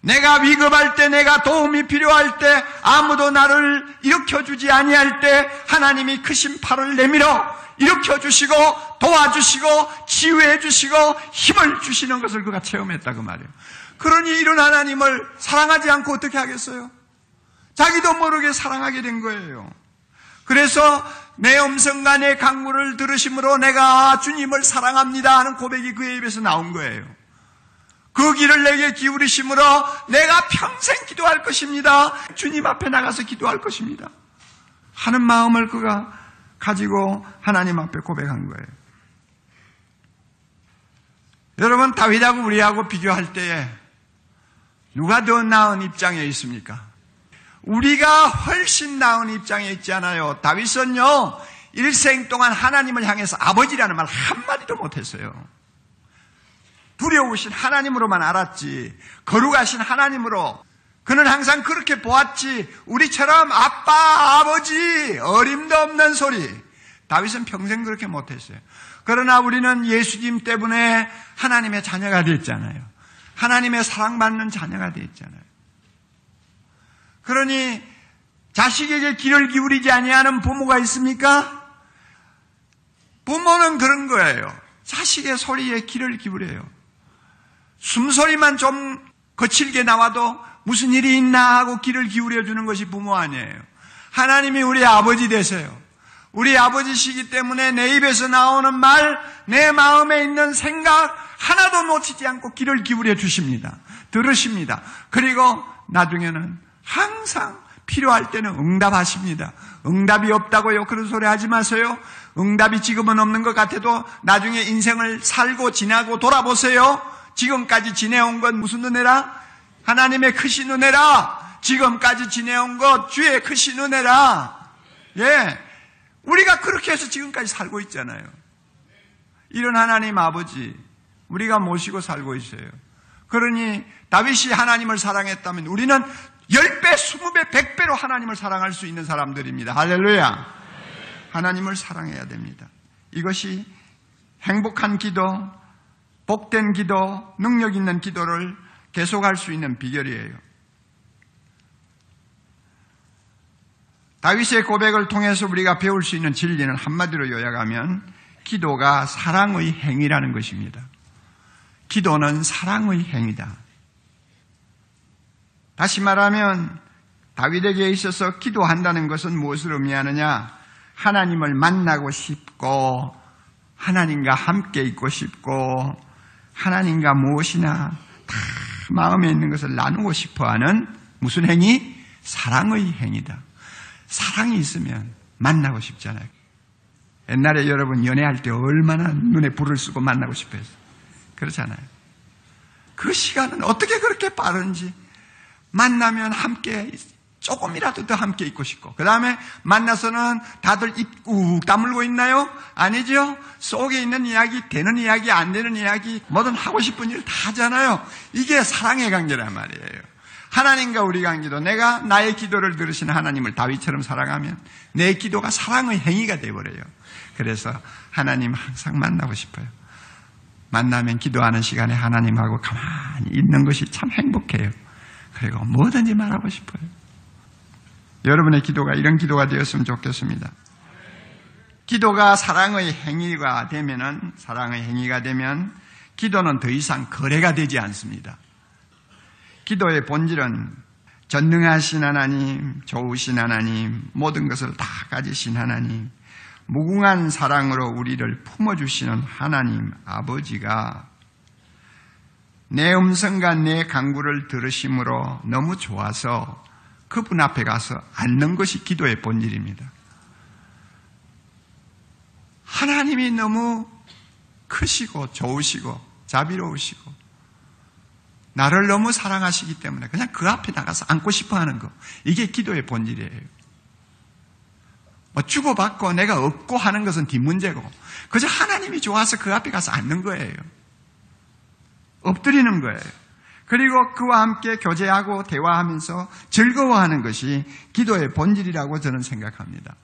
내가 위급할 때 내가 도움이 필요할 때 아무도 나를 일으켜 주지 아니할 때 하나님이 크신 팔을 내밀어 일으켜 주시고 도와주시고 치유해 주시고 힘을 주시는 것을 그가 체험했다 그 말이에요. 그러니 이런 하나님을 사랑하지 않고 어떻게 하겠어요? 자기도 모르게 사랑하게 된 거예요. 그래서 내 음성과 내 강구를 들으심으로 내가 주님을 사랑합니다 하는 고백이 그의 입에서 나온 거예요. 그 길을 내게 기울이심으로 내가 평생 기도할 것입니다. 주님 앞에 나가서 기도할 것입니다. 하는 마음을 그가 가지고 하나님 앞에 고백한 거예요. 여러분 다윗하고 우리하고 비교할 때에 누가 더 나은 입장에 있습니까? 우리가 훨씬 나은 입장에 있잖아요. 다윗은요 일생 동안 하나님을 향해서 아버지라는 말 한마디도 못했어요. 두려우신 하나님으로만 알았지 거룩하신 하나님으로 그는 항상 그렇게 보았지. 우리처럼 아빠, 아버지, 어림도 없는 소리. 다윗은 평생 그렇게 못했어요. 그러나 우리는 예수님 때문에 하나님의 자녀가 됐잖아요. 하나님의 사랑받는 자녀가 됐잖아요. 그러니 자식에게 귀를 기울이지 아니하는 부모가 있습니까? 부모는 그런 거예요. 자식의 소리에 귀를 기울여요. 숨소리만 좀 거칠게 나와도 무슨 일이 있나 하고 귀를 기울여 주는 것이 부모 아니에요. 하나님이 우리 아버지 되세요. 우리 아버지시기 때문에 내 입에서 나오는 말, 내 마음에 있는 생각 하나도 놓치지 않고 귀를 기울여 주십니다. 들으십니다. 그리고 나중에는 항상 필요할 때는 응답하십니다. 응답이 없다고요? 그런 소리 하지 마세요. 응답이 지금은 없는 것 같아도 나중에 인생을 살고 지나고 돌아보세요. 지금까지 지내온 건 무슨 은혜라? 하나님의 크신 은혜라. 지금까지 지내온 것 주의 크신 은혜라. 예. 우리가 그렇게 해서 지금까지 살고 있잖아요. 이런 하나님 아버지 우리가 모시고 살고 있어요. 그러니 다윗이 하나님을 사랑했다면 우리는 10배, 20배, 100배로 하나님을 사랑할 수 있는 사람들입니다. 할렐루야. 하나님을 사랑해야 됩니다. 이것이 행복한 기도, 복된 기도, 능력 있는 기도를 계속할 수 있는 비결이에요. 다윗의 고백을 통해서 우리가 배울 수 있는 진리는 한마디로 요약하면 기도가 사랑의 행위라는 것입니다. 기도는 사랑의 행위다. 다시 말하면 다윗에게 있어서 기도한다는 것은 무엇을 의미하느냐? 하나님을 만나고 싶고 하나님과 함께 있고 싶고 하나님과 무엇이나 다 마음에 있는 것을 나누고 싶어 하는 무슨 행위? 사랑의 행위다. 사랑이 있으면 만나고 싶잖아요. 옛날에 여러분 연애할 때 얼마나 눈에 불을 쓰고 만나고 싶어 했어요. 그렇잖아요. 그 시간은 어떻게 그렇게 빠른지 만나면 함께 조금이라도 더 함께 있고 싶고 그 다음에 만나서는 다들 입 꾹 다물고 있나요? 아니죠? 속에 있는 이야기, 되는 이야기, 안 되는 이야기 뭐든 하고 싶은 일 다 하잖아요. 이게 사랑의 관계란 말이에요. 하나님과 우리 관계도 내가 나의 기도를 들으시는 하나님을 다윗처럼 사랑하면 내 기도가 사랑의 행위가 되어버려요. 그래서 하나님 항상 만나고 싶어요. 만나면 기도하는 시간에 하나님하고 가만히 있는 것이 참 행복해요. 그리고 뭐든지 말하고 싶어요. 여러분의 기도가 이런 기도가 되었으면 좋겠습니다. 기도가 사랑의 행위가 되면은 사랑의 행위가 되면 기도는 더 이상 거래가 되지 않습니다. 기도의 본질은 전능하신 하나님, 좋으신 하나님, 모든 것을 다 가지신 하나님, 무궁한 사랑으로 우리를 품어주시는 하나님 아버지가 내 음성과 내 강구를 들으심으로 너무 좋아서 그분 앞에 가서 앉는 것이 기도의 본질입니다. 하나님이 너무 크시고 좋으시고 자비로우시고 나를 너무 사랑하시기 때문에 그냥 그 앞에 나가서 앉고 싶어 하는 거. 이게 기도의 본질이에요. 뭐 주고받고 내가 얻고 하는 것은 뒷문제고, 그저 하나님이 좋아서 그 앞에 가서 앉는 거예요. 엎드리는 거예요. 그리고 그와 함께 교제하고 대화하면서 즐거워하는 것이 기도의 본질이라고 저는 생각합니다.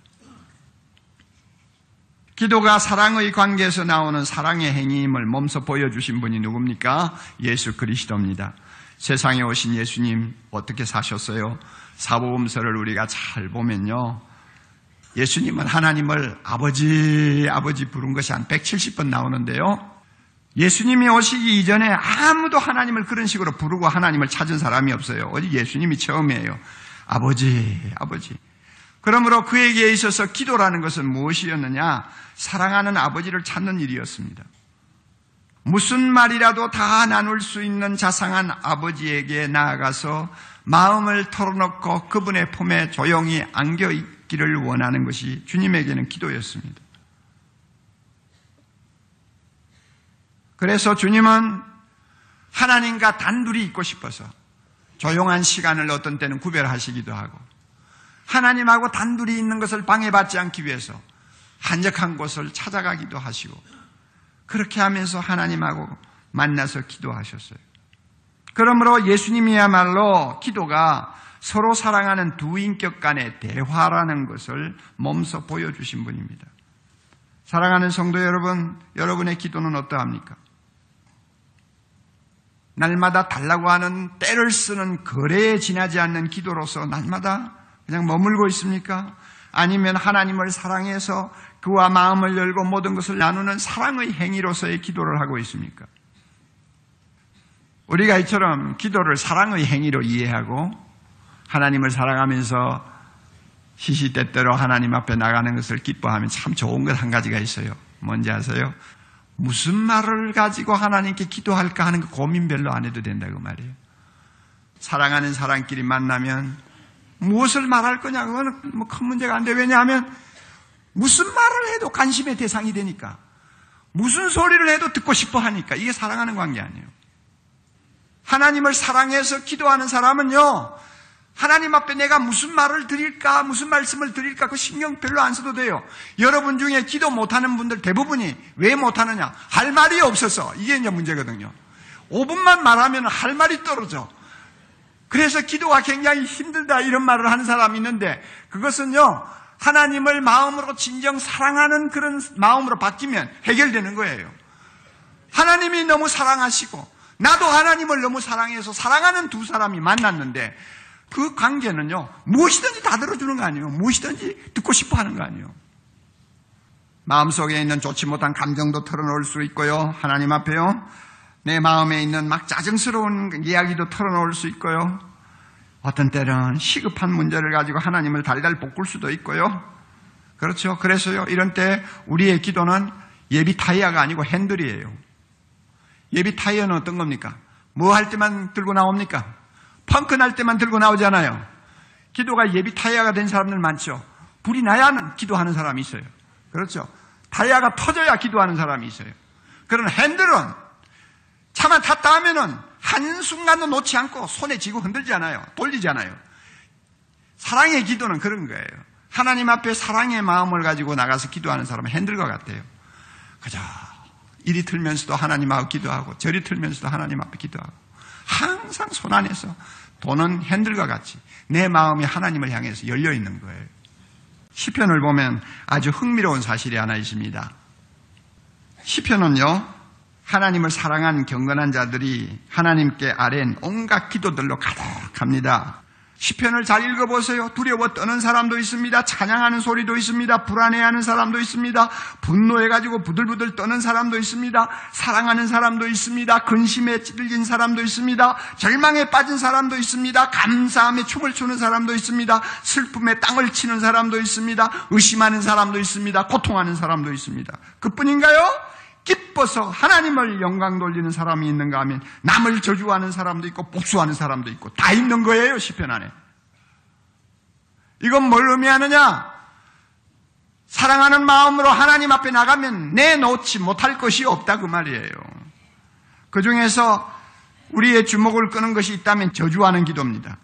기도가 사랑의 관계에서 나오는 사랑의 행위임을 몸소 보여주신 분이 누굽니까? 예수 그리스도입니다. 세상에 오신 예수님 어떻게 사셨어요? 사보음서를 우리가 잘 보면요. 예수님은 하나님을 아버지, 아버지 부른 것이 한 170번 나오는데요. 예수님이 오시기 이전에 아무도 하나님을 그런 식으로 부르고 하나님을 찾은 사람이 없어요. 어디 예수님이 처음이에요. 아버지, 아버지. 그러므로 그에게 있어서 기도라는 것은 무엇이었느냐? 사랑하는 아버지를 찾는 일이었습니다. 무슨 말이라도 다 나눌 수 있는 자상한 아버지에게 나아가서 마음을 털어놓고 그분의 품에 조용히 안겨 있기를 원하는 것이 주님에게는 기도였습니다. 그래서 주님은 하나님과 단둘이 있고 싶어서 조용한 시간을 어떤 때는 구별하시기도 하고 하나님하고 단둘이 있는 것을 방해받지 않기 위해서 한적한 곳을 찾아가기도 하시고 그렇게 하면서 하나님하고 만나서 기도하셨어요. 그러므로 예수님이야말로 기도가 서로 사랑하는 두 인격 간의 대화라는 것을 몸소 보여주신 분입니다. 사랑하는 성도 여러분, 여러분의 기도는 어떠합니까? 날마다 달라고 하는 때를 쓰는 거래에 지나지 않는 기도로서 날마다 그냥 머물고 있습니까? 아니면 하나님을 사랑해서 그와 마음을 열고 모든 것을 나누는 사랑의 행위로서의 기도를 하고 있습니까? 우리가 이처럼 기도를 사랑의 행위로 이해하고 하나님을 사랑하면서 시시때때로 하나님 앞에 나가는 것을 기뻐하면 참 좋은 것 한 가지가 있어요. 뭔지 아세요? 무슨 말을 가지고 하나님께 기도할까 하는 그 고민 별로 안 해도 된다고 말이에요. 사랑하는 사람끼리 만나면 무엇을 말할 거냐, 그거는 뭐 큰 문제가 안 돼. 왜냐하면 무슨 말을 해도 관심의 대상이 되니까. 무슨 소리를 해도 듣고 싶어 하니까. 이게 사랑하는 관계 아니에요. 하나님을 사랑해서 기도하는 사람은요, 하나님 앞에 내가 무슨 말을 드릴까, 무슨 말씀을 드릴까, 그 신경 별로 안 써도 돼요. 여러분 중에 기도 못하는 분들 대부분이 왜 못하느냐? 할 말이 없어서. 이게 이제 문제거든요. 5분만 말하면 할 말이 떨어져. 그래서 기도가 굉장히 힘들다 이런 말을 하는 사람이 있는데 그것은요 하나님을 마음으로 진정 사랑하는 그런 마음으로 바뀌면 해결되는 거예요. 하나님이 너무 사랑하시고 나도 하나님을 너무 사랑해서 사랑하는 두 사람이 만났는데 그 관계는요 무엇이든지 다 들어주는 거 아니에요. 무엇이든지 듣고 싶어 하는 거 아니에요. 마음속에 있는 좋지 못한 감정도 털어놓을 수 있고요. 하나님 앞에요. 내 마음에 있는 막 짜증스러운 이야기도 털어놓을 수 있고요. 어떤 때는 시급한 문제를 가지고 하나님을 달달 볶을 수도 있고요. 그렇죠. 그래서요, 이런 때 우리의 기도는 예비 타이어가 아니고 핸들이에요. 예비 타이어는 어떤 겁니까? 뭐 할 때만 들고 나옵니까? 펑크 날 때만 들고 나오잖아요. 기도가 예비 타이어가 된 사람들 많죠. 불이 나야 기도하는 사람이 있어요. 그렇죠. 타이어가 터져야 기도하는 사람이 있어요. 그런 핸들은 차만 탔다 하면은 한순간도 놓지 않고 손에 쥐고 흔들지 않아요. 돌리지 않아요. 사랑의 기도는 그런 거예요. 하나님 앞에 사랑의 마음을 가지고 나가서 기도하는 사람은 핸들과 같아요. 그저 이리 틀면서도 하나님 앞에 기도하고 저리 틀면서도 하나님 앞에 기도하고 항상 손 안에서 도는 핸들과 같이 내 마음이 하나님을 향해서 열려 있는 거예요. 시편을 보면 아주 흥미로운 사실이 하나 있습니다. 시편은요. 하나님을 사랑한 경건한 자들이 하나님께 아랜 온갖 기도들로 가득합니다. 시편을 잘 읽어보세요. 두려워 떠는 사람도 있습니다. 찬양하는 소리도 있습니다. 불안해하는 사람도 있습니다. 분노해가지고 부들부들 떠는 사람도 있습니다. 사랑하는 사람도 있습니다. 근심에 찔린 사람도 있습니다. 절망에 빠진 사람도 있습니다. 감사함에 춤을 추는 사람도 있습니다. 슬픔에 땅을 치는 사람도 있습니다. 의심하는 사람도 있습니다. 고통하는 사람도 있습니다. 그뿐인가요? 기뻐서 하나님을 영광 돌리는 사람이 있는가 하면 남을 저주하는 사람도 있고 복수하는 사람도 있고 다 있는 거예요 시편 안에. 이건 뭘 의미하느냐? 사랑하는 마음으로 하나님 앞에 나가면 내놓지 못할 것이 없다 그 말이에요. 그 중에서 우리의 주목을 끄는 것이 있다면 저주하는 기도입니다.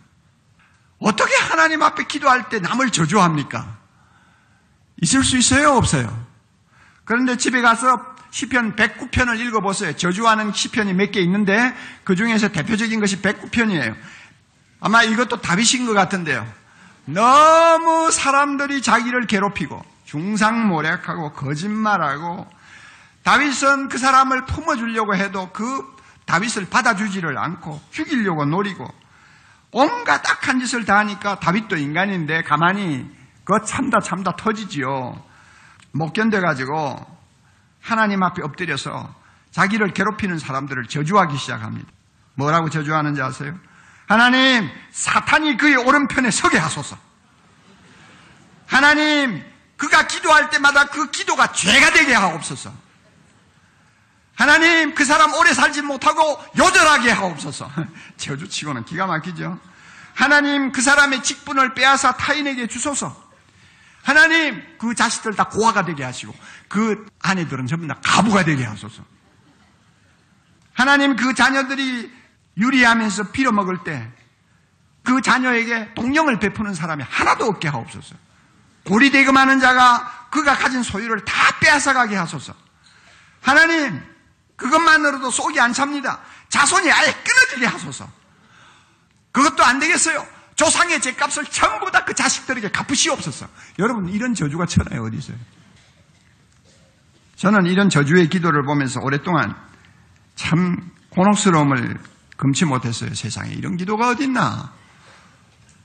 어떻게 하나님 앞에 기도할 때 남을 저주합니까? 있을 수 있어요, 없어요? 그런데 집에 가서 시편 109편을 읽어보세요. 저주하는 시편이 몇 개 있는데 그 중에서 대표적인 것이 109편이에요. 아마 이것도 다윗인 것 같은데요. 너무 사람들이 자기를 괴롭히고 중상모략하고 거짓말하고 다윗은 그 사람을 품어주려고 해도 그 다윗을 받아주지를 않고 죽이려고 노리고 온갖 악한 짓을 다 하니까 다윗도 인간인데 가만히 그 참다 참다 터지지요. 못 견뎌가지고 하나님 앞에 엎드려서 자기를 괴롭히는 사람들을 저주하기 시작합니다. 뭐라고 저주하는지 아세요? 하나님, 사탄이 그의 오른편에 서게 하소서. 하나님, 그가 기도할 때마다 그 기도가 죄가 되게 하옵소서. 하나님, 그 사람 오래 살지 못하고 요절하게 하옵소서. 저주치고는 기가 막히죠. 하나님, 그 사람의 직분을 빼앗아 타인에게 주소서. 하나님, 그 자식들 다 고아가 되게 하시고, 그 아내들은 전부 다 가부가 되게 하소서. 하나님, 그 자녀들이 유리하면서 빌어 먹을 때, 그 자녀에게 동령을 베푸는 사람이 하나도 없게 하옵소서. 고리대금 하는 자가 그가 가진 소유를 다 빼앗아가게 하소서. 하나님, 그것만으로도 속이 안 찹니다. 자손이 아예 끊어지게 하소서. 그것도 안 되겠어요. 조상의 죄값을 전부 다 그 자식들에게 갚으시옵소서. 여러분 이런 저주가 천하에 어디 있어요? 저는 이런 저주의 기도를 보면서 오랫동안 참 곤혹스러움을 금치 못했어요. 세상에 이런 기도가 어디 있나?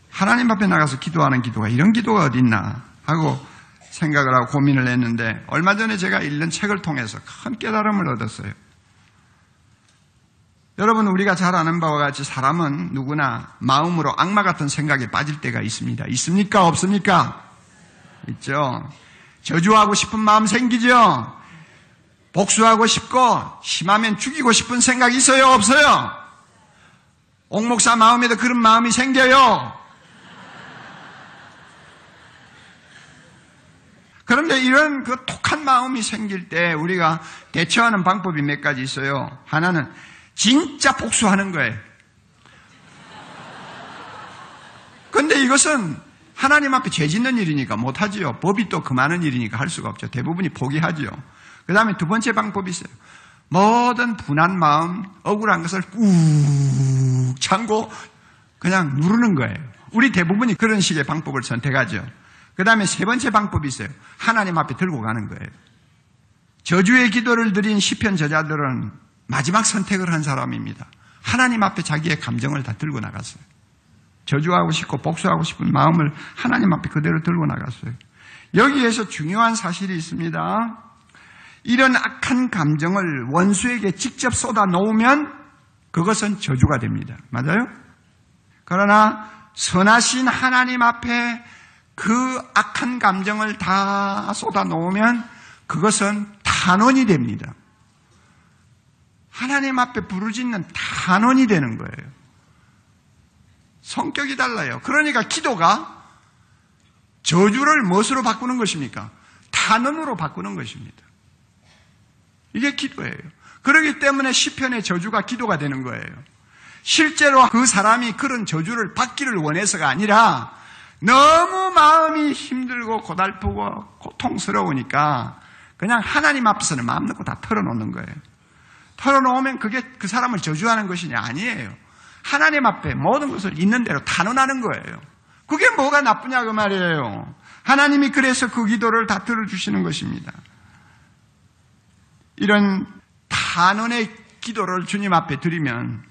하나님 앞에 나가서 기도하는 기도가 이런 기도가 어디 있나? 하고 생각을 하고 고민을 했는데 얼마 전에 제가 읽는 책을 통해서 큰 깨달음을 얻었어요. 여러분 우리가 잘 아는 바와 같이 사람은 누구나 마음으로 악마 같은 생각에 빠질 때가 있습니다. 있습니까? 없습니까? 있죠. 저주하고 싶은 마음 생기죠. 복수하고 싶고 심하면 죽이고 싶은 생각이 있어요? 없어요? 옥목사 마음에도 그런 마음이 생겨요. 그런데 이런 그 독한 마음이 생길 때 우리가 대처하는 방법이 몇 가지 있어요. 하나는 진짜 복수하는 거예요. 근데 이것은 하나님 앞에 죄 짓는 일이니까 못하지요. 법이 또 그만한 일이니까 할 수가 없죠. 대부분이 포기하지요. 그 다음에 두 번째 방법이 있어요. 모든 분한 마음, 억울한 것을 꾹 참고 그냥 누르는 거예요. 우리 대부분이 그런 식의 방법을 선택하죠. 그 다음에 세 번째 방법이 있어요. 하나님 앞에 들고 가는 거예요. 저주의 기도를 드린 시편 저자들은 마지막 선택을 한 사람입니다. 하나님 앞에 자기의 감정을 다 들고 나갔어요. 저주하고 싶고 복수하고 싶은 마음을 하나님 앞에 그대로 들고 나갔어요. 여기에서 중요한 사실이 있습니다. 이런 악한 감정을 원수에게 직접 쏟아 놓으면 그것은 저주가 됩니다. 맞아요? 그러나 선하신 하나님 앞에 그 악한 감정을 다 쏟아 놓으면 그것은 탄원이 됩니다. 하나님 앞에 부르짖는 단원이 되는 거예요. 성격이 달라요. 그러니까 기도가 저주를 무엇으로 바꾸는 것입니까? 탄원으로 바꾸는 것입니다. 이게 기도예요. 그렇기 때문에 시편의 저주가 기도가 되는 거예요. 실제로 그 사람이 그런 저주를 받기를 원해서가 아니라 너무 마음이 힘들고 고달프고 고통스러우니까 그냥 하나님 앞에서는 마음 놓고 다 털어놓는 거예요. 털어놓으면 그게 그 사람을 저주하는 것이냐? 아니에요. 하나님 앞에 모든 것을 있는 대로 단언하는 거예요. 그게 뭐가 나쁘냐 그 말이에요. 하나님이 그래서 그 기도를 다 들어주시는 것입니다. 이런 단언의 기도를 주님 앞에 드리면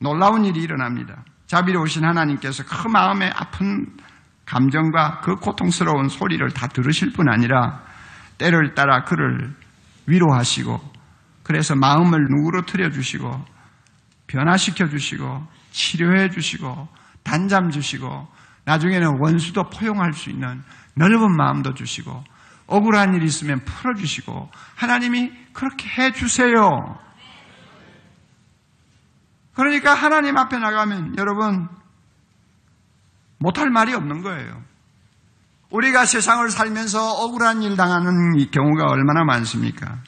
놀라운 일이 일어납니다. 자비로우신 하나님께서 그 마음의 아픈 감정과 그 고통스러운 소리를 다 들으실 뿐 아니라 때를 따라 그를 위로하시고 그래서 마음을 누그러뜨려 주시고 변화시켜 주시고 치료해 주시고 단잠 주시고 나중에는 원수도 포용할 수 있는 넓은 마음도 주시고 억울한 일이 있으면 풀어주시고 하나님이 그렇게 해주세요. 그러니까 하나님 앞에 나가면 여러분 못할 말이 없는 거예요. 우리가 세상을 살면서 억울한 일 당하는 경우가 얼마나 많습니까?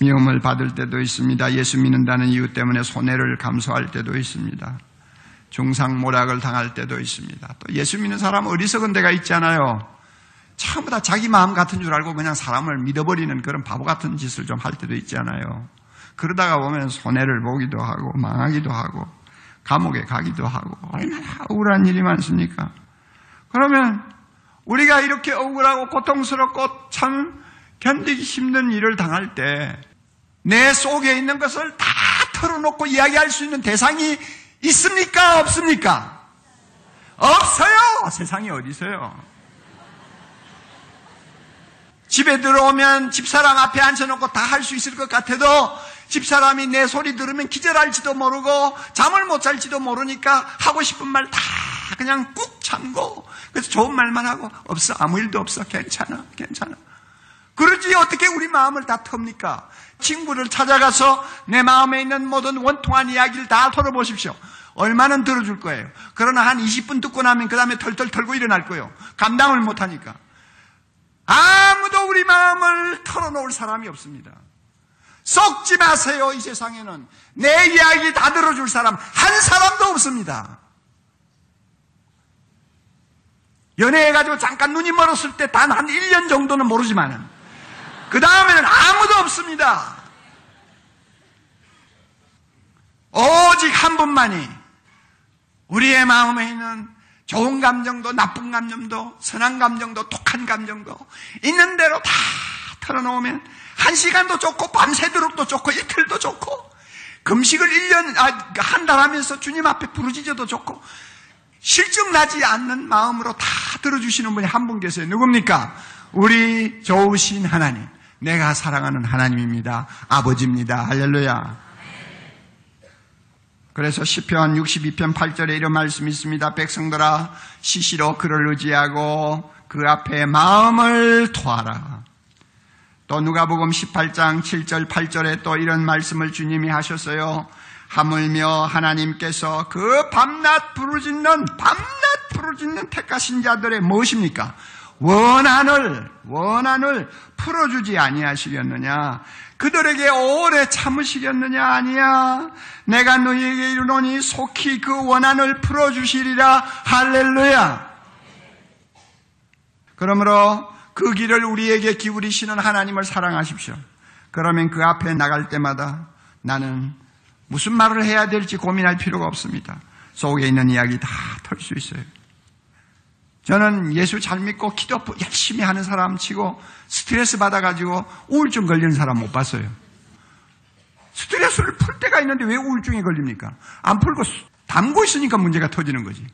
미움을 받을 때도 있습니다. 예수 믿는다는 이유 때문에 손해를 감수할 때도 있습니다. 중상모략을 당할 때도 있습니다. 또 예수 믿는 사람 어리석은 데가 있잖아요. 처음부 다 자기 마음 같은 줄 알고 그냥 사람을 믿어버리는 그런 바보 같은 짓을 좀 할 때도 있잖아요. 그러다가 보면 손해를 보기도 하고 망하기도 하고 감옥에 가기도 하고 얼마나 억울한 일이 많습니까? 그러면 우리가 이렇게 억울하고 고통스럽고 참 견디기 힘든 일을 당할 때 내 속에 있는 것을 다 털어놓고 이야기할 수 있는 대상이 있습니까? 없습니까? 없어요! 세상이 어디 있어요? 집에 들어오면 집사람 앞에 앉혀놓고 다 할 수 있을 것 같아도 집사람이 내 소리 들으면 기절할지도 모르고 잠을 못 잘지도 모르니까 하고 싶은 말 다 그냥 꾹 참고 그래서 좋은 말만 하고 없어 아무 일도 없어 괜찮아 괜찮아 그러지 어떻게 우리 마음을 다 텁니까? 친구를 찾아가서 내 마음에 있는 모든 원통한 이야기를 다 털어보십시오. 얼마는 들어줄 거예요. 그러나 한 20분 듣고 나면 그 다음에 털털 털고 일어날 거예요. 감당을 못하니까. 아무도 우리 마음을 털어놓을 사람이 없습니다. 썩지 마세요, 이 세상에는. 내 이야기 다 들어줄 사람 한 사람도 없습니다. 연애해가지고 잠깐 눈이 멀었을 때 단 한 1년 정도는 모르지만은 그 다음에는 아무도 없습니다. 오직 한 분만이 우리의 마음에 있는 좋은 감정도 나쁜 감정도 선한 감정도 독한 감정도 있는 대로 다 털어놓으면 한 시간도 좋고 밤새도록도 좋고 이틀도 좋고 금식을 1년 아, 한 달 하면서 주님 앞에 부르짖어도 좋고 실증 나지 않는 마음으로 다 들어주시는 분이 한 분 계세요. 누굽니까? 우리 좋으신 하나님. 내가 사랑하는 하나님입니다. 아버지입니다. 할렐루야. 그래서 시편 62편 8절에 이런 말씀이 있습니다. 백성들아 시시로 그를 의지하고 그 앞에 마음을 토하라. 또 누가복음 18장 7절 8절에 또 이런 말씀을 주님이 하셨어요. 하물며 하나님께서 그 밤낮 부르짖는 밤낮 부르짖는 택하신 자들의 무엇입니까? 원한을 원한을 풀어주지 아니하시겠느냐? 그들에게 오래 참으시겠느냐? 아니야. 내가 너희에게 이르노니 속히 그 원한을 풀어주시리라. 할렐루야. 그러므로 그 길을 우리에게 기울이시는 하나님을 사랑하십시오. 그러면 그 앞에 나갈 때마다 나는 무슨 말을 해야 될지 고민할 필요가 없습니다. 속에 있는 이야기 다 털 수 있어요. 저는 예수 잘 믿고 기도 열심히 하는 사람 치고 스트레스 받아가지고 우울증 걸리는 사람 못 봤어요. 스트레스를 풀 때가 있는데 왜 우울증에 걸립니까? 안 풀고 담고 있으니까 문제가 터지는 거지.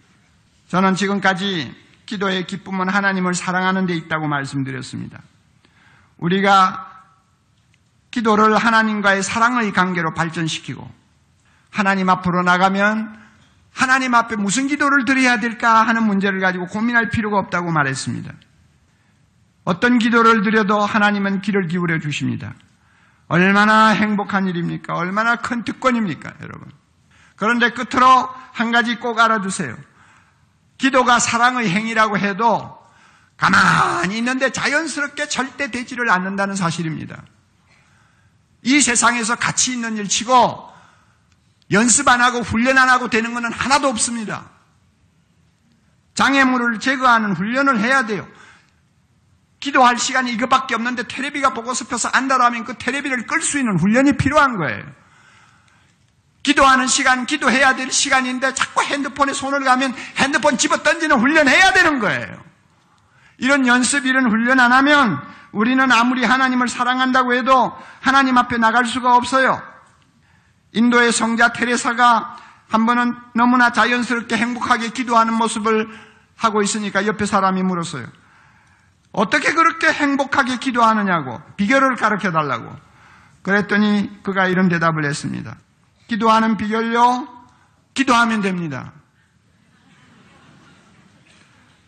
저는 지금까지 기도의 기쁨은 하나님을 사랑하는 데 있다고 말씀드렸습니다. 우리가 기도를 하나님과의 사랑의 관계로 발전시키고 하나님 앞으로 나가면 하나님 앞에 무슨 기도를 드려야 될까 하는 문제를 가지고 고민할 필요가 없다고 말했습니다. 어떤 기도를 드려도 하나님은 길을 기울여 주십니다. 얼마나 행복한 일입니까? 얼마나 큰 특권입니까, 여러분? 그런데 끝으로 한 가지 꼭 알아두세요. 기도가 사랑의 행위라고 해도 가만히 있는데 자연스럽게 절대 되지를 않는다는 사실입니다. 이 세상에서 가치 있는 일 치고 연습 안 하고 훈련 안 하고 되는 것은 하나도 없습니다. 장애물을 제거하는 훈련을 해야 돼요. 기도할 시간이 이것밖에 없는데 테레비가 보고 싶어서 안다라면 그 테레비를 끌 수 있는 훈련이 필요한 거예요. 기도하는 시간, 기도해야 될 시간인데 자꾸 핸드폰에 손을 가면 핸드폰 집어 던지는 훈련해야 되는 거예요. 이런 연습, 이런 훈련 안 하면 우리는 아무리 하나님을 사랑한다고 해도 하나님 앞에 나갈 수가 없어요. 인도의 성자 테레사가 한 번은 너무나 자연스럽게 행복하게 기도하는 모습을 하고 있으니까 옆에 사람이 물었어요. 어떻게 그렇게 행복하게 기도하느냐고 비결을 가르쳐 달라고. 그랬더니 그가 이런 대답을 했습니다. 기도하는 비결요? 기도하면 됩니다.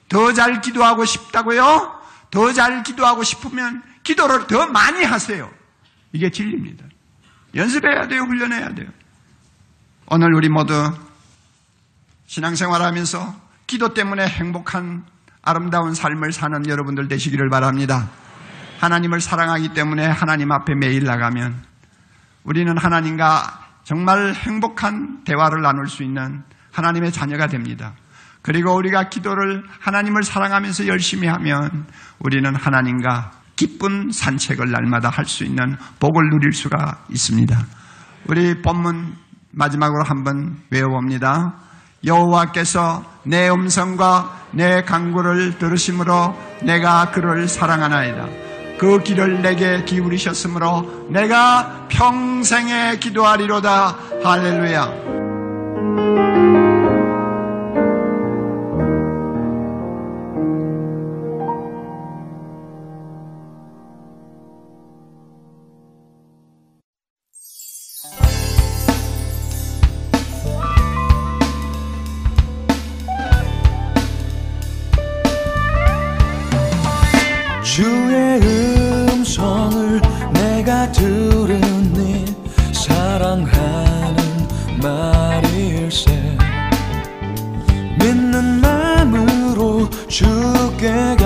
더 잘 기도하고 싶다고요? 더 잘 기도하고 싶으면 기도를 더 많이 하세요. 이게 진리입니다. 연습해야 돼요. 훈련해야 돼요. 오늘 우리 모두 신앙생활 하면서 기도 때문에 행복한 아름다운 삶을 사는 여러분들 되시기를 바랍니다. 하나님을 사랑하기 때문에 하나님 앞에 매일 나가면 우리는 하나님과 정말 행복한 대화를 나눌 수 있는 하나님의 자녀가 됩니다. 그리고 우리가 기도를 하나님을 사랑하면서 열심히 하면 우리는 하나님과 기쁜 산책을 날마다 할 수 있는 복을 누릴 수가 있습니다. 우리 본문 마지막으로 한번 외워봅니다. 여호와께서 내 음성과 내 강구를 들으심으로 내가 그를 사랑하나이다. 그 길을 내게 기울이셨으므로 내가 평생에 기도하리로다. 할렐루야. 주께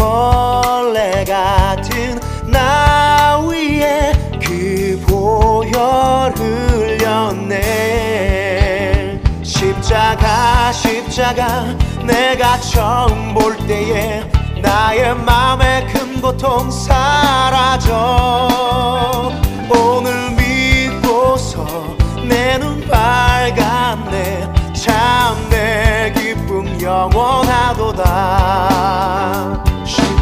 벌레 같은 나 위에 그 보혈 흘렸네. 십자가 십자가 내가 처음 볼 때에 나의 마음의 큰 고통 사라져.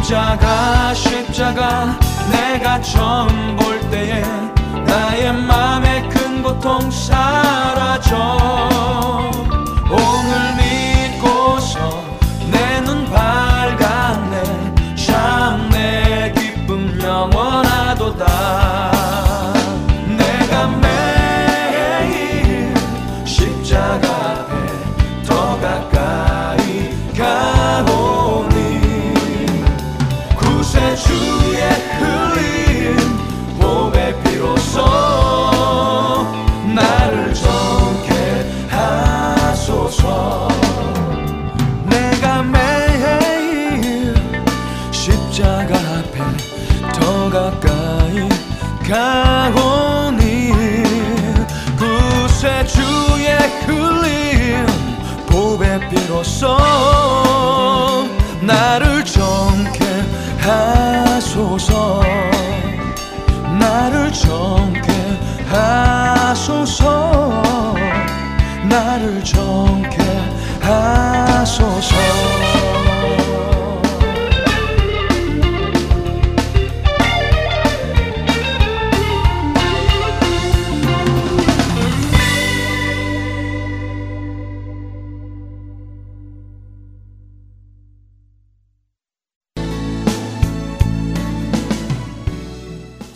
십자가 십자가 내가 처음 볼 때에 나의 맘에 큰 고통 사라져 说